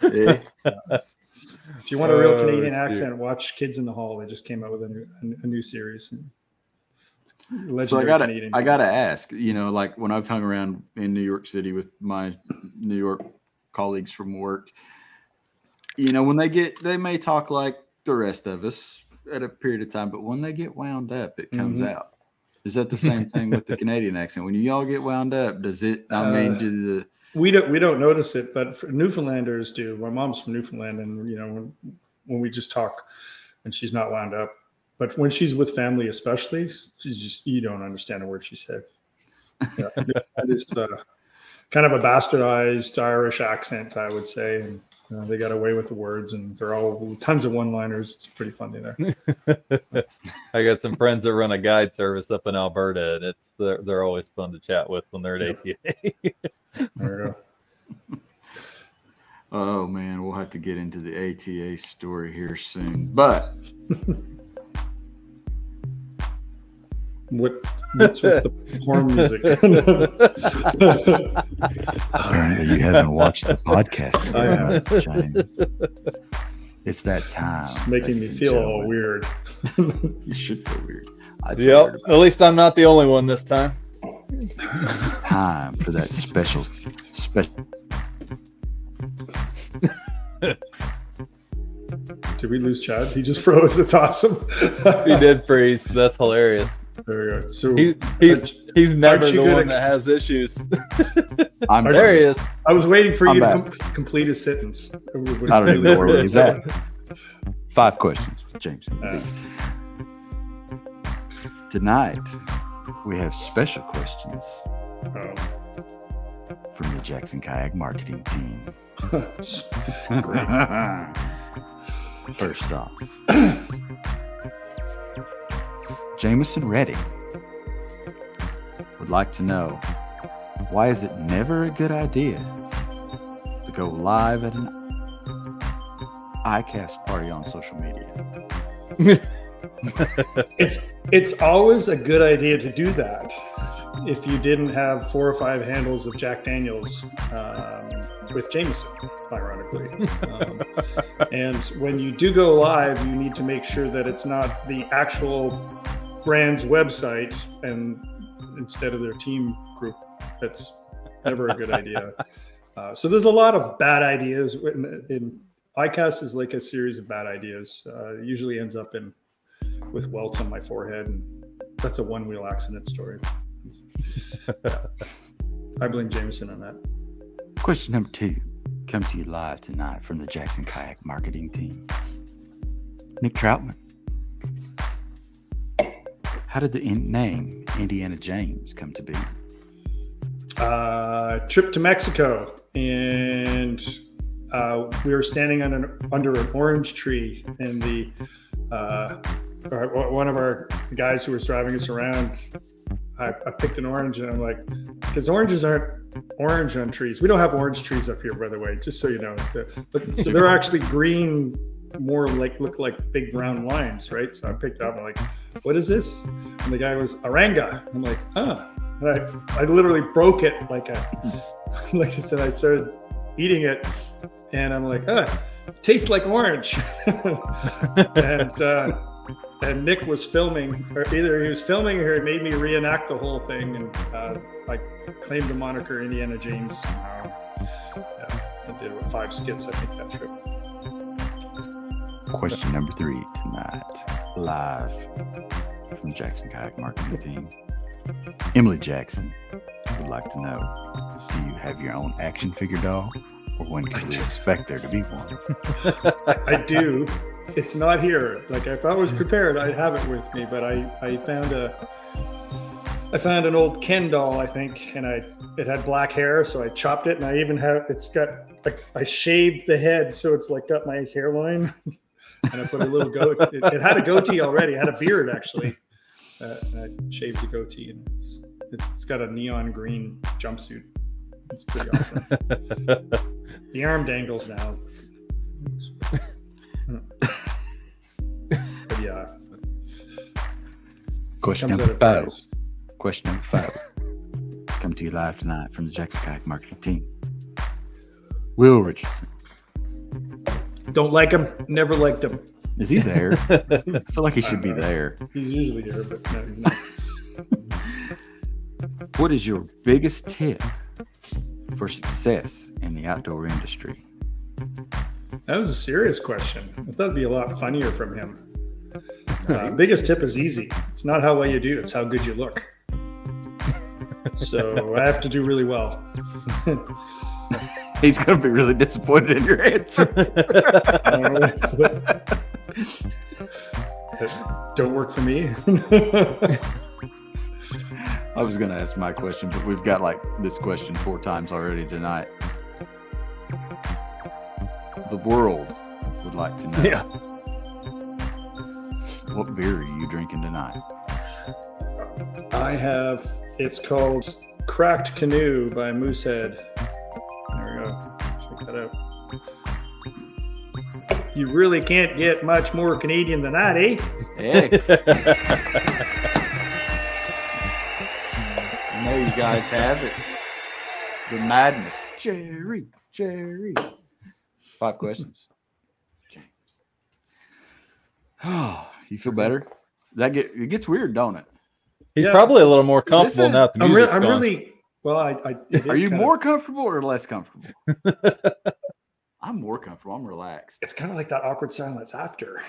*laughs* yeah. If you want a real oh, Canadian accent, watch Kids in the Hall. They just came out with a new a, new series. So I gotta Canadian I gotta ask, you know, like when I've hung around in New York City with my New York colleagues from work, you know, when they get they may talk like the rest of us at a period of time, but when they get wound up, it comes mm-hmm. out. Is that the same thing with the Canadian accent? When you all get wound up, does it? I mean, Uh, do the We don't we don't notice it, but for Newfoundlanders do. My mom's from Newfoundland, and you know when, when we just talk, and she's not wound up. But when she's with family, especially, she's just you don't understand a word she said. Yeah, it is uh, kind of a bastardized Irish accent, I would say. And uh, they got away with the words, and they're all tons of one-liners. It's pretty funny there. *laughs* I got some friends that run a guide service up in Alberta, and it's they're, they're always fun to chat with when they're at ATA. *laughs* There we go. Oh man, we'll have to get into the ATA story here soon. But What what's with the *laughs* porn music? *laughs* All right, you haven't watched the podcast. I have. It's that time. it's making me ladies and feel all gentlemen. weird. You should feel weird. I feel Yep. weird At least I'm not the only one this time. It's time for that special, special. *laughs* Did we lose Chad? He just froze. That's awesome. *laughs* He did freeze. That's hilarious. There we go. So He, he's he's never Aren't you the good one at- that has issues. *laughs* I'm there he is. I was waiting for I'm you to com- complete a sentence. I don't even know where we was at. Five questions with James. and Yeah. Pete. Tonight, we have special questions Oh. from the Jackson Kayak marketing team. *laughs* First off, Jameson Reddy would like to know why is it never a good idea to go live at an ICAST party on social media? *laughs* It's it's always a good idea to do that if you didn't have four or five handles of Jack Daniels um, with Jameson, ironically. Um, and when you do go live, you need to make sure that it's not the actual brand's website and instead of their team group. That's never a good idea. *laughs* Uh, so there's a lot of bad ideas. In, in ICAST is like a series of bad ideas. Uh, usually ends up in with welts on my forehead, and that's a one-wheel accident story. *laughs* I blame Jameson on that. Question number two come to you live tonight from the Jackson Kayak marketing team. Nick Troutman. How did the in- name Indiana James come to be? Uh, trip to Mexico, and uh, we were standing on an, under an orange tree, and the uh, one of our guys who was driving us around, I, I picked an orange, and I'm like, because oranges aren't orange on trees. We don't have orange trees up here, by the way, just so you know. So, but so they're actually green, more like look like big brown limes, right? So I picked up. I'm like, what is this? And the guy was Aranga. I'm like. And I, I literally broke it like a, *laughs* like I said, I started eating it, and I'm like, ah, tastes like orange. *laughs* and uh, and Nick was filming, or either he was filming or he made me reenact the whole thing, and uh, I claimed the moniker Indiana James. somehow. yeah, I did five skits, I think, that trip. Question number three tonight, live from Jackson Kayak marketing team. Emily Jackson would like to know Do you have your own action figure doll? Or when can we *laughs* expect there to be one? I do. It's not here. Like if I was prepared, I'd have it with me. But I, I found a, I found an old Ken doll, I think, and I it had black hair, so I chopped it, and I even have it's got like I shaved the head, so it's like got my hairline, *laughs* and I put a little goat. It, it had a goatee already, it had a beard actually. Uh, and I shaved the goatee, and it's it's got a neon green jumpsuit. It's pretty awesome. *laughs* the arm dangles now. Yeah, uh, Question number five. Question number five. Come to you live tonight from the Jackson Kayak marketing team. Will Richardson. Don't like him. Never liked him. Is he there? *laughs* I feel like he should be there. He's usually here, but no, he's not. *laughs* What is your biggest tip for success in the outdoor industry? That was a serious question. I thought it'd be a lot funnier from him. Uh, biggest tip is easy. It's not how well you do; it's how good you look. So I have to do really well. *laughs* He's gonna be really disappointed in your answer. *laughs* Don't work for me. I was gonna ask my question, but we've got like this question four times already tonight. The world would like to know. Yeah. What beer are you drinking tonight? I have. It's called Cracked Canoe by Moosehead. There we go. Check that out. You really can't get much more Canadian than that, eh? Hey, *laughs* I know you guys have it. The madness. Jerry, Jerry. Five questions. James. Oh, *sighs* *sighs* you feel better? That get it gets weird, don't it? He's Yeah. probably a little more comfortable is- now. The I'm, re- I'm really well. I, I Are you kinda- more comfortable or less comfortable? *laughs* I'm more comfortable. I'm relaxed. It's kind of like that awkward silence after.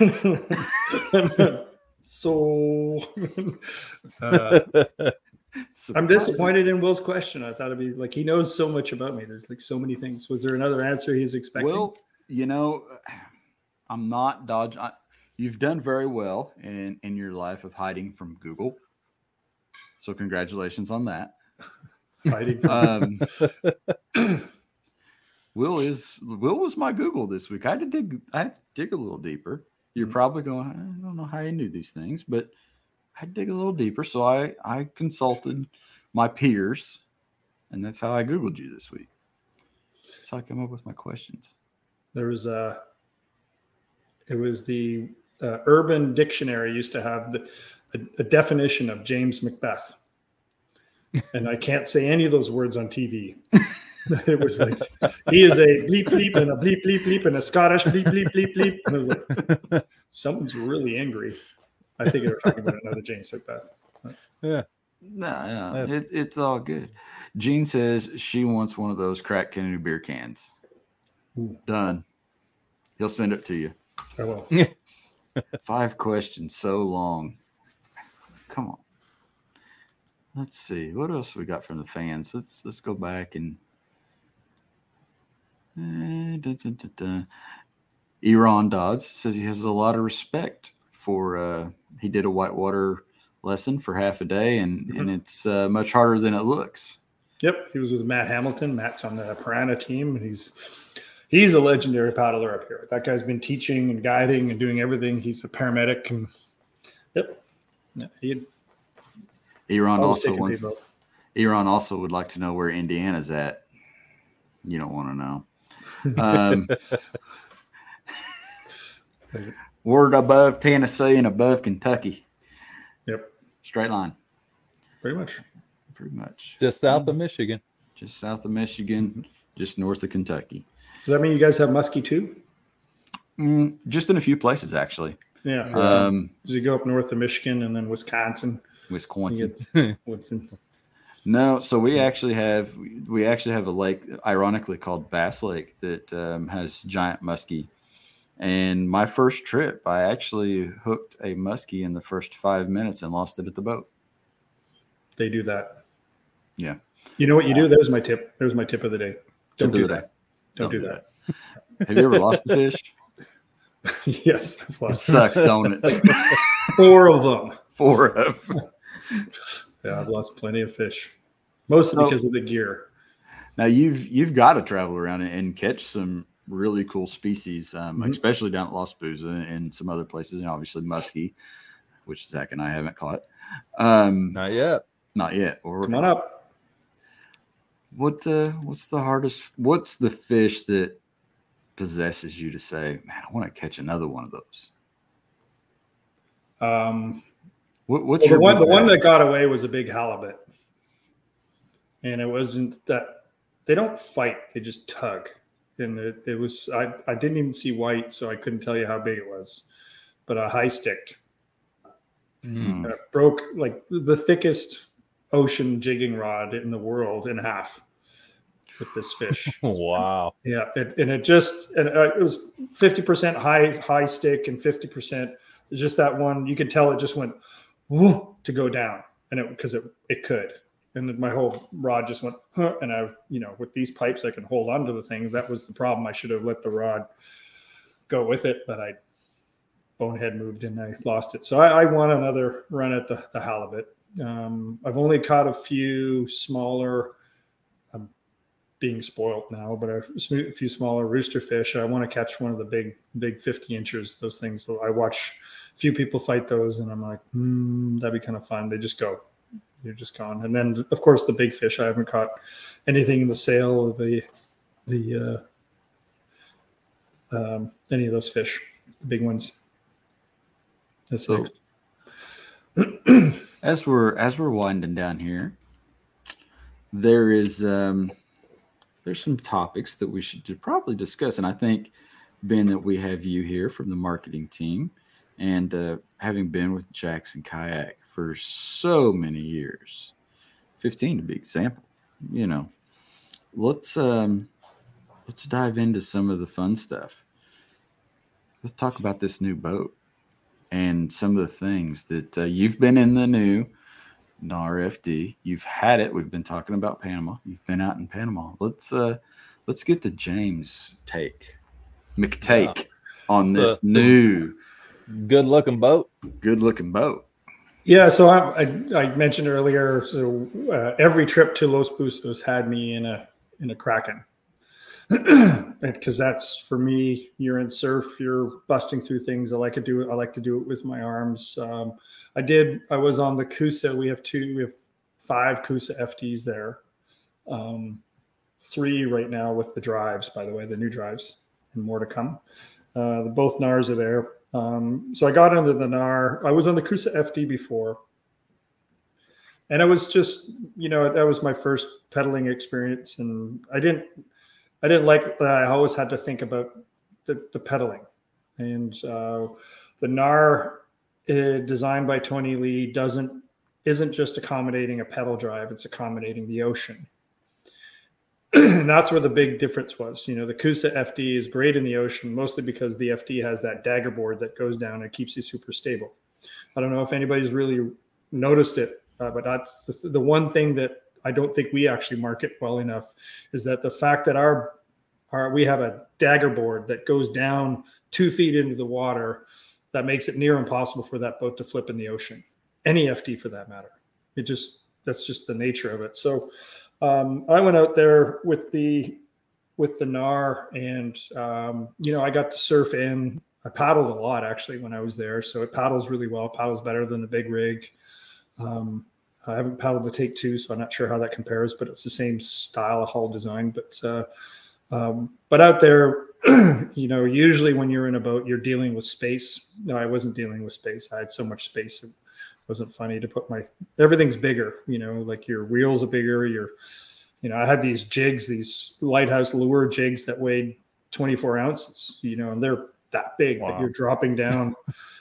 *laughs* so uh, I'm disappointed in Will's question. I thought it'd be like he knows so much about me. There's like so many things. Was there another answer he was expecting? Well, you know, I'm not dodging. I, you've done very well in in your life of hiding from Google. So congratulations on that. Hiding. Um, *laughs* *clears throat* Will is Will was my Google this week. I had to dig. I had to dig a little deeper. You're Mhm. probably going. I don't know how you knew these things, but I dig a little deeper. So I I consulted my peers, and that's how I Googled you this week. That's how I came up with my questions. there was a. It was the uh, Urban Dictionary used to have the a, a definition of James McBeath, *laughs* and I can't say any of those words on TV. *laughs* it was like he is a bleep bleep and a bleep bleep bleep and a Scottish bleep bleep bleep bleep. And I was like, someone's really angry. I think they were talking about another James McBeath. No, no, Yeah. it, it's all good. Jean says she wants one of those crack canoe beer cans. Ooh. Done. He'll send it to you. I will. *laughs* Five questions, so long. Come on. Let's see what else we got from the fans. Let's let's go back and. Dun, dun, dun, dun. Eron Dodds says he has a lot of respect for. Uh, he did a whitewater lesson for half a day, and and it's uh, much harder than it looks. Yep, he was with Matt Hamilton. Matt's on the Pyranha team, and he's he's a legendary paddler up here. That guy's been teaching and guiding and doing everything. He's a paramedic, and yep, yeah, he Eron always also wants. people. Eron also would like to know where Indiana's at. You don't want to know. *laughs* Um, *laughs* we're above Tennessee and above Kentucky. Yep, Straight line, pretty much. pretty much. Just south of Michigan. Just south of Michigan, just north of Kentucky. Does that mean you guys have muskie too? Mm, just in a few places, actually. Yeah. Um, Does you go up north of Michigan and then Wisconsin? Wisconsin. *laughs* Wisconsin. No, so we actually have we actually have a lake, ironically called Bass Lake, that um, has giant muskie. And my first trip, I actually hooked a muskie in the first five minutes and lost it at the boat. They do that. Yeah. You know what you do? There's my tip. There's my tip of the day. Don't do that. Don't, Don't do do that. Have you ever lost a fish? *laughs* yes, I've It sucks, don't *laughs* it? four of them. Four of. *laughs* Yeah, I've lost plenty of fish, mostly So- because of the gear. Now you've you've got to travel around and, and catch some really cool species, um, Mhm. especially down at Los Buzos and, and some other places, and obviously muskie, which Zach and I haven't caught. Um, Not yet. not yet. We're Come on up. What uh, what's the hardest? What's the fish that possesses you to say, "Man, I want to catch another one of those"? Um, What, what's well, the one, the one that got away was a big halibut, and it wasn't that they don't fight; they just tug. And it, it was I, I didn't even see white, so I couldn't tell you how big it was, but a high sticked. Mm. Broke like the thickest ocean jigging rod in the world in half with this fish. *laughs* Wow. Yeah, it, and it just and uh, it was fifty percent high high stick and fifty percent just that one. You could tell it just went to go down, and it because it it could, and then my whole rod just went, huh, and I you know with these pipes I can hold on to the thing. That was the problem. I should have let the rod go with it, but I bonehead moved and I lost it. So I, I want another run at the, the halibut. Um, I've only caught a few smaller. Being spoiled now, but a few smaller rooster fish. I want to catch one of the big, big 50 inches. Those things. So I watch a few people fight those, and I'm like, hmm, that'd be kind of fun. They just go, you're just gone. And then of course the big fish. I haven't caught anything in the sail or the the uh, um, any of those fish, the big ones. That's so, next. *clears throat* as we're as we're winding down here, there is um, there's some topics that we should probably discuss, and I think Ben that we have you here from the marketing team, and uh, having been with Jackson Kayak for so many years, fifteen to be example, you know, let's um, let's dive into some of the fun stuff. Let's talk about this new boat and some of the things that uh, you've been in the new RFD. You've had it. We've been talking about Panama. You've been out in Panama. Let's uh let's get the James take McTake yeah. on this the, new good looking boat. Good looking boat. Yeah, so I, I, I mentioned earlier. So uh, every trip to Los Buzos had me in a in a Kraken because that's for me. You're in surf. You're busting through things. I like to do it. I like to do it with my arms. Um, I did. I was on the Coosa We have two. We have five Coosa FDs there. Um, three right now with the drives. By the way, the new drives and more to come. Uh, both Knarrs are there. Um, so I got into the Knarr. I was on the Coosa FD before. And i was just, you know, that was my first pedaling experience. And I didn't, I didn't like that. I always had to think about the, the pedaling, and uh, the Knarr uh, designed by Tony Lee doesn't isn't just accommodating a pedal drive; it's accommodating the ocean. *clears throat* and that's where the big difference was. You know, the Coosa FD is great in the ocean, mostly because the FD has that dagger board that goes down and keeps you super stable. I don't know if anybody's really noticed it, uh, but that's the, the one thing that I don't think we actually market well enough is that the fact that our our we have a dagger board that goes down two feet into the water that makes it near impossible for that boat to flip in the ocean. Any FD for that matter. It just that's just the nature of it. So um, I went out there with the with the Knarr and um, you know I got to surf in. I paddled a lot actually when I was there, so it paddles really well. Paddles better than the big rig. Um, I haven't paddled the Take Two, so I'm not sure how that compares, but it's the same style of hull design. But uh, um, but out there, *clears throat* you know, usually when you're in a boat, you're dealing with space. No, I wasn't dealing with space. I had so much space. It wasn't funny to put my everything's bigger. You know, like your wheels are bigger. Your, you know, I had these jigs, these lighthouse lure jigs that weighed 24 ounces. You know, and they're that big wow. that you're dropping *laughs* down.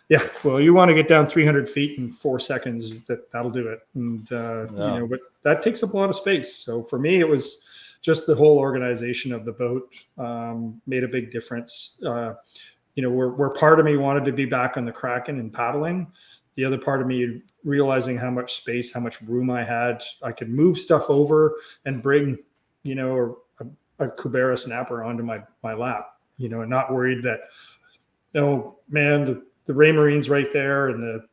yeah, well, you want to get down 300 feet in four seconds. That that'll do it. And uh, yeah. you know, but that takes up a lot of space. So for me, it was just the whole organization of the boat um, made a big difference. Uh, you know, where, where part of me wanted to be back on the Kraken and paddling, the other part of me realizing how much space, how much room I had, I could move stuff over and bring, you know, a, a cubera snapper onto my my lap, you know, and not worried that oh man, the, the Raymarine's right there and the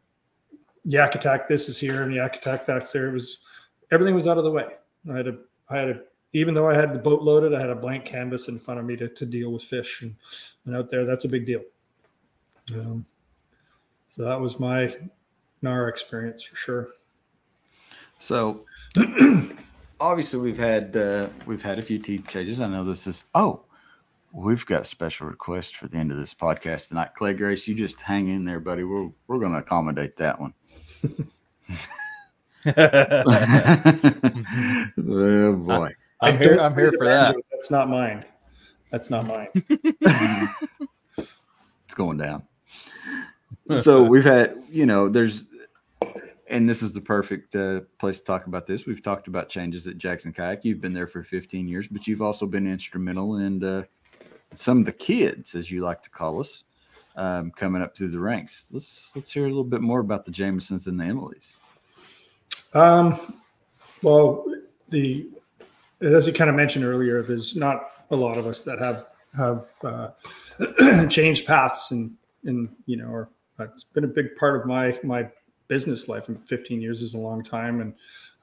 Yak Attack this is here and Yak Attack that's there. It was everything was out of the way. I had a I had a even though I had the boat loaded, I had a blank canvas in front of me to, to deal with fish and, and out there, that's a big deal. Um, so that was my Knarr experience for sure. So *clears throat* obviously we've had uh, we've had a few team changes. I know this is oh We've got a special request for the end of this podcast tonight. Clay Grace, you just hang in there, buddy. We're we're going to accommodate that one. *laughs* oh boy! I'm here. I'm here for that. That's not mine. That's not mine. *laughs* it's going down. So we've had, you know, there's, and this is the perfect uh, place to talk about this. We've talked about changes at Jackson Kayak. You've been there for 15 years, but you've also been instrumental in uh, some of the kids, as you like to call us, um, coming up through the ranks. Let's let's hear a little bit more about the Jamesons and the Emilys. Um, well, the as you kind of mentioned earlier, there's not a lot of us that have have uh, *clears throat* changed paths and and you know, or it's been a big part of my my business life. And 15 years is a long time. And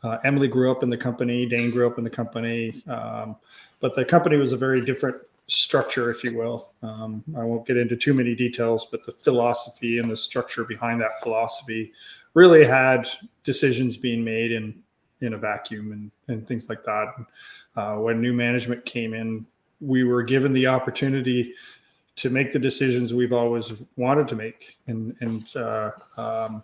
uh, Emily grew up in the company. Dane grew up in the company. Um, but the company was a very different structure, if you will. Um, I won't get into too many details, but the philosophy and the structure behind that philosophy really had decisions being made in in a vacuum and and things like that. Uh, when new management came in, we were given the opportunity to make the decisions we've always wanted to make, and and uh, um,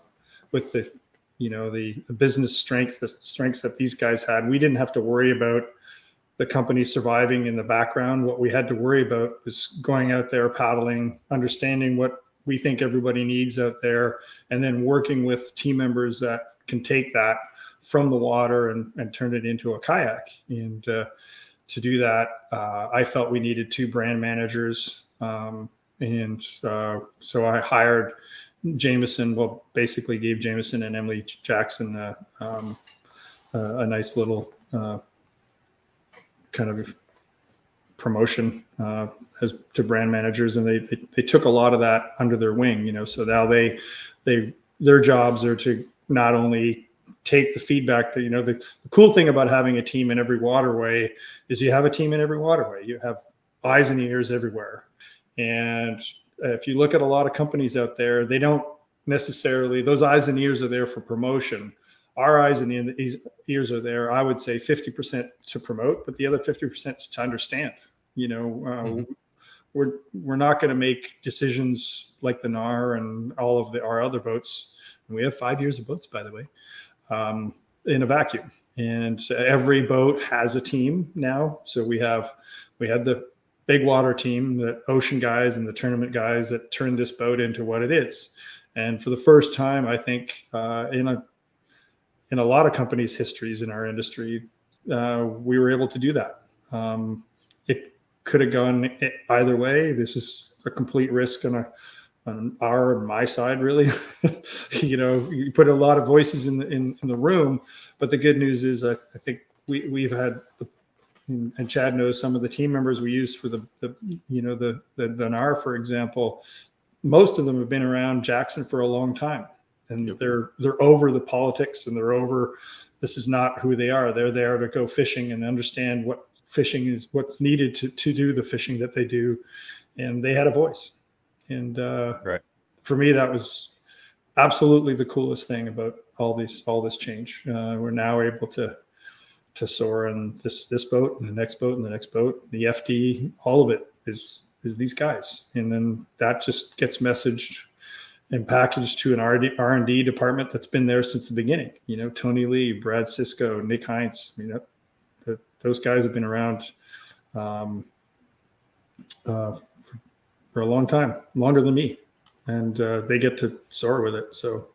with the you know the, the business strength, the strengths that these guys had, we didn't have to worry about the company surviving in the background. What we had to worry about was going out there paddling, understanding what we think everybody needs out there, and then working with team members that can take that from the water and, and turn it into a kayak. And uh, to do that, uh, I felt we needed two brand managers. Um, and uh, so I hired Jameson, well, basically gave Jameson and Emily Jackson uh, um, a nice little uh, kind of promotion uh, as to brand managers, and they, they, they took a lot of that under their wing. You know, so now they they their jobs are to not only take the feedback that you know the, the cool thing about having a team in every waterway is you have a team in every waterway you have eyes and ears everywhere and if you look at a lot of companies out there they don't necessarily those eyes and ears are there for promotion our eyes and ears are there i would say 50% to promote but the other 50% is to understand you know uh, mm-hmm. we're we're not going to make decisions like the Knarr and all of the our other boats and we have five years of boats by the way um, in a vacuum. And every boat has a team now. So we have we had the big water team, the ocean guys and the tournament guys that turned this boat into what it is. And for the first time, I think uh, in a in a lot of companies' histories in our industry, uh, we were able to do that. Um, it could have gone either way. This is a complete risk on a on our my side really *laughs* you know you put a lot of voices in the in, in the room but the good news is I, I think we we've had and Chad knows some of the team members we use for the, the you know the, the the Knarr for example most of them have been around Jackson for a long time and yep. they're they're over the politics and they're over this is not who they are they're there to go fishing and understand what fishing is what's needed to to do the fishing that they do and they had a voice and uh, right. for me, that was absolutely the coolest thing about all these all this change. Uh, we're now able to to soar in this this boat and the next boat and the next boat. The FD, all of it is is these guys, and then that just gets messaged and packaged to an R and D department that's been there since the beginning. You know, Tony Lee, Brad Cisco, Nick Heinz. You know, the, those guys have been around um, uh, for for a long time, longer than me, and uh, they get to soar with it. So,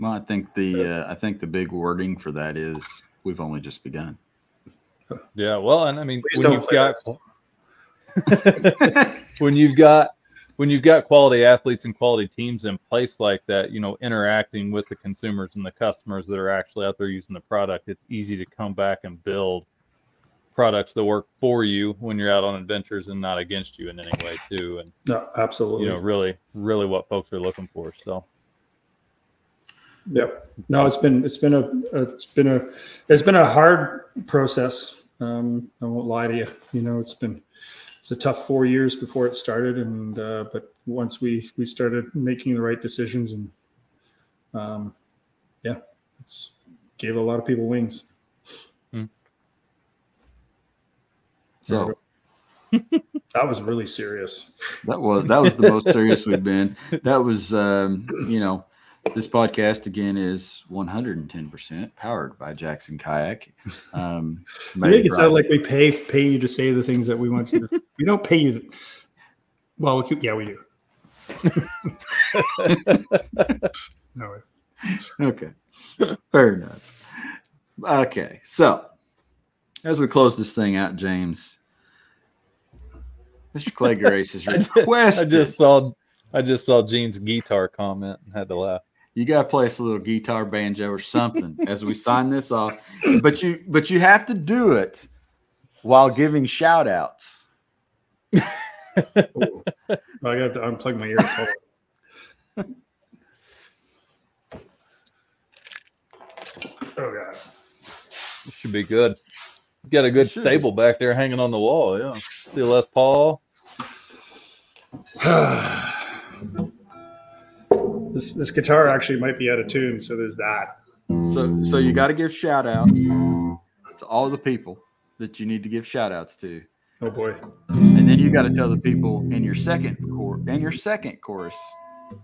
well, I think the uh, I think the big wording for that is we've only just begun. Yeah, well, and I mean, *laughs* when you've got when you've got when you've got quality athletes and quality teams in place like that, you know, interacting with the consumers and the customers that are actually out there using the product, it's easy to come back and build products that work for you when you're out on adventures and not against you in any way too. And no absolutely. you know really really what folks are looking for so. Yep. No it's been it's been a it's been a it's been a hard process. Um i won't lie to you. You know it's been it's a tough four years before it started and uh but once we we started making the right decisions and um yeah it's gave a lot of people wings So *laughs* that was really serious. That was that was the most serious we've been. That was um, you know, this podcast again is 110% powered by Jackson Kayak. Um, *laughs* you make it sound like we pay pay you to say the things that we want you to. we don't pay you. Well, we, yeah, we do. *laughs* no way. Okay, fair enough. Okay, so as we close this thing out, James, Mr. Clay *laughs* Grace is requested. I just saw I just saw Gene's guitar comment and had to laugh. You gotta play us a little guitar banjo or something as we sign this off. But you but you have to do it while giving shout outs. Ooh. *laughs* I got to unplug my ears. Hold on. Oh god. Should be good. You got a good stable back there hanging on the wall. Yeah. See Les Paul. *sighs* *sighs* *sighs* *laughs* this this guitar actually might be out of tune, so there's that. So so you gotta give shout outs to all the people that you need to give shout outs to. Oh boy. And then you got to tell the people in your second chorus in your second chorus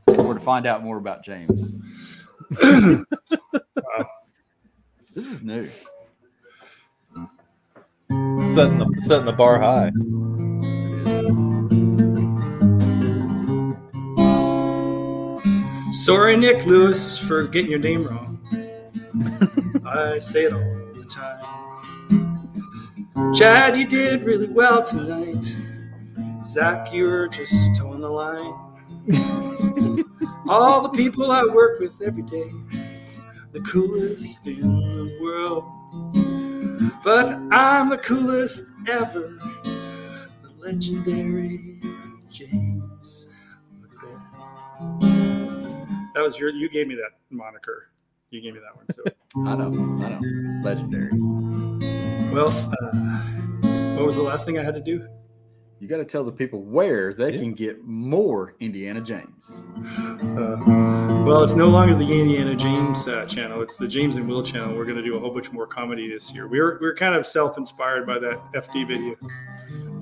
or to find out more about James. *clears throat* This is new. Setting the setting the bar high. Sorry, Nick Lewis, for getting your name wrong. *laughs* I say it all the time. Chad, you did really well tonight. Zach, you were just towing the line. *laughs* all the people I work with every day, the coolest in the world. But I'm the coolest ever, the legendary James That was your. You gave me that moniker. You gave me that one. So, *laughs* I know, I know. Legendary. well, uh, what was the last thing I had to do? You got to tell the people where they Yeah. can get more Indiana James. Uh, well, it's no longer the Indiana James uh, channel; it's the James and Will channel. We're going to do a whole bunch more comedy this year. We're we're kind of self-inspired by that FD video,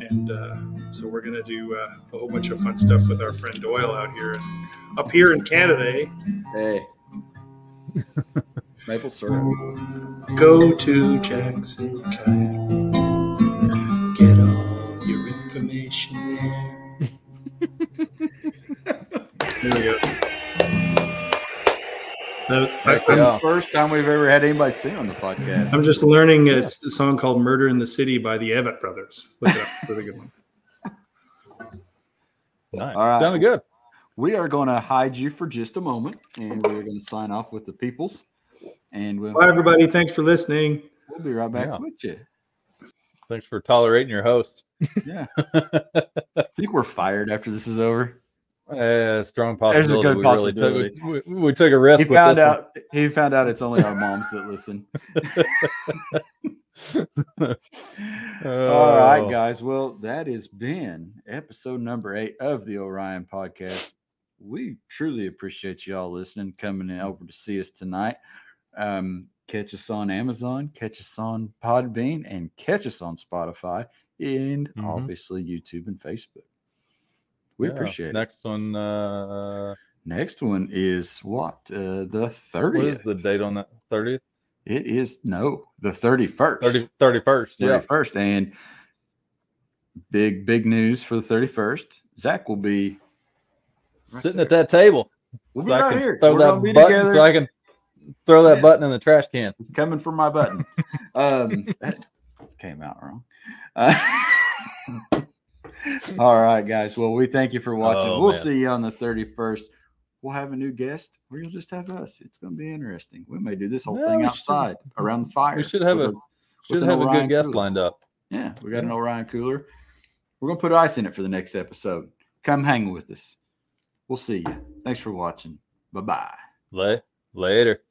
and uh, so we're going to do uh, a whole bunch of fun stuff with our friend Doyle out here, up here in Canada. eh? Hey. *laughs* Maple syrup. Go to Jackson Kayak. Get all your information there. there we go. That- That's the Yeah. first time we've ever had anybody sing on the podcast. I'm just learning it's a song called Murder in the City by the Avett Brothers. Look it up. It's a really good one. Nice. All right. Sounded good. We are going to hide you for just a moment, and we're going to sign off with the peoples, and we'll, Bye, everybody. Thanks for listening. we'll be right back Yeah. with you. Thanks for tolerating your host. Yeah, *laughs* I think we're fired after this is over. Uh, strong possibility. There's a possibility. good we, possibility. Really took, we, we took a risk He with found this out. He found out it's only our moms that listen. *laughs* *laughs* All right, Oh, guys. Well, that has been episode number eight of the Orion podcast. We truly appreciate y'all listening, coming in over to see us tonight. Um, catch us on Amazon, catch us on Podbean, and catch us on Spotify, and Mhm. obviously YouTube and Facebook. We yeah. appreciate it. Next one. Uh, Next one is what? Uh, the 30th. is the date on that? 30th? It is no, the 31st. 30, 31st. Yeah. 31st. And big, big news for the 31st. Zach will be Right Sitting there. at that table. we'll be so I right here. throw We're that be button together. so I can throw that Yeah. button in the trash can. It's coming from my button. *laughs* um, that came out wrong. Uh, *laughs* all right, guys. Well, we thank you for watching. Oh, we'll man. see you on the 31st. We'll have a new guest, or you'll just have us. It's going to be interesting. We may do this whole thing we should- outside around the fire. We should have a with should have a good guest cooler. lined up. Yeah, we got an. Orion cooler. We're gonna put ice in it for the next episode. Come hang with us. We'll see you. Thanks for watching. Bye bye. La- later.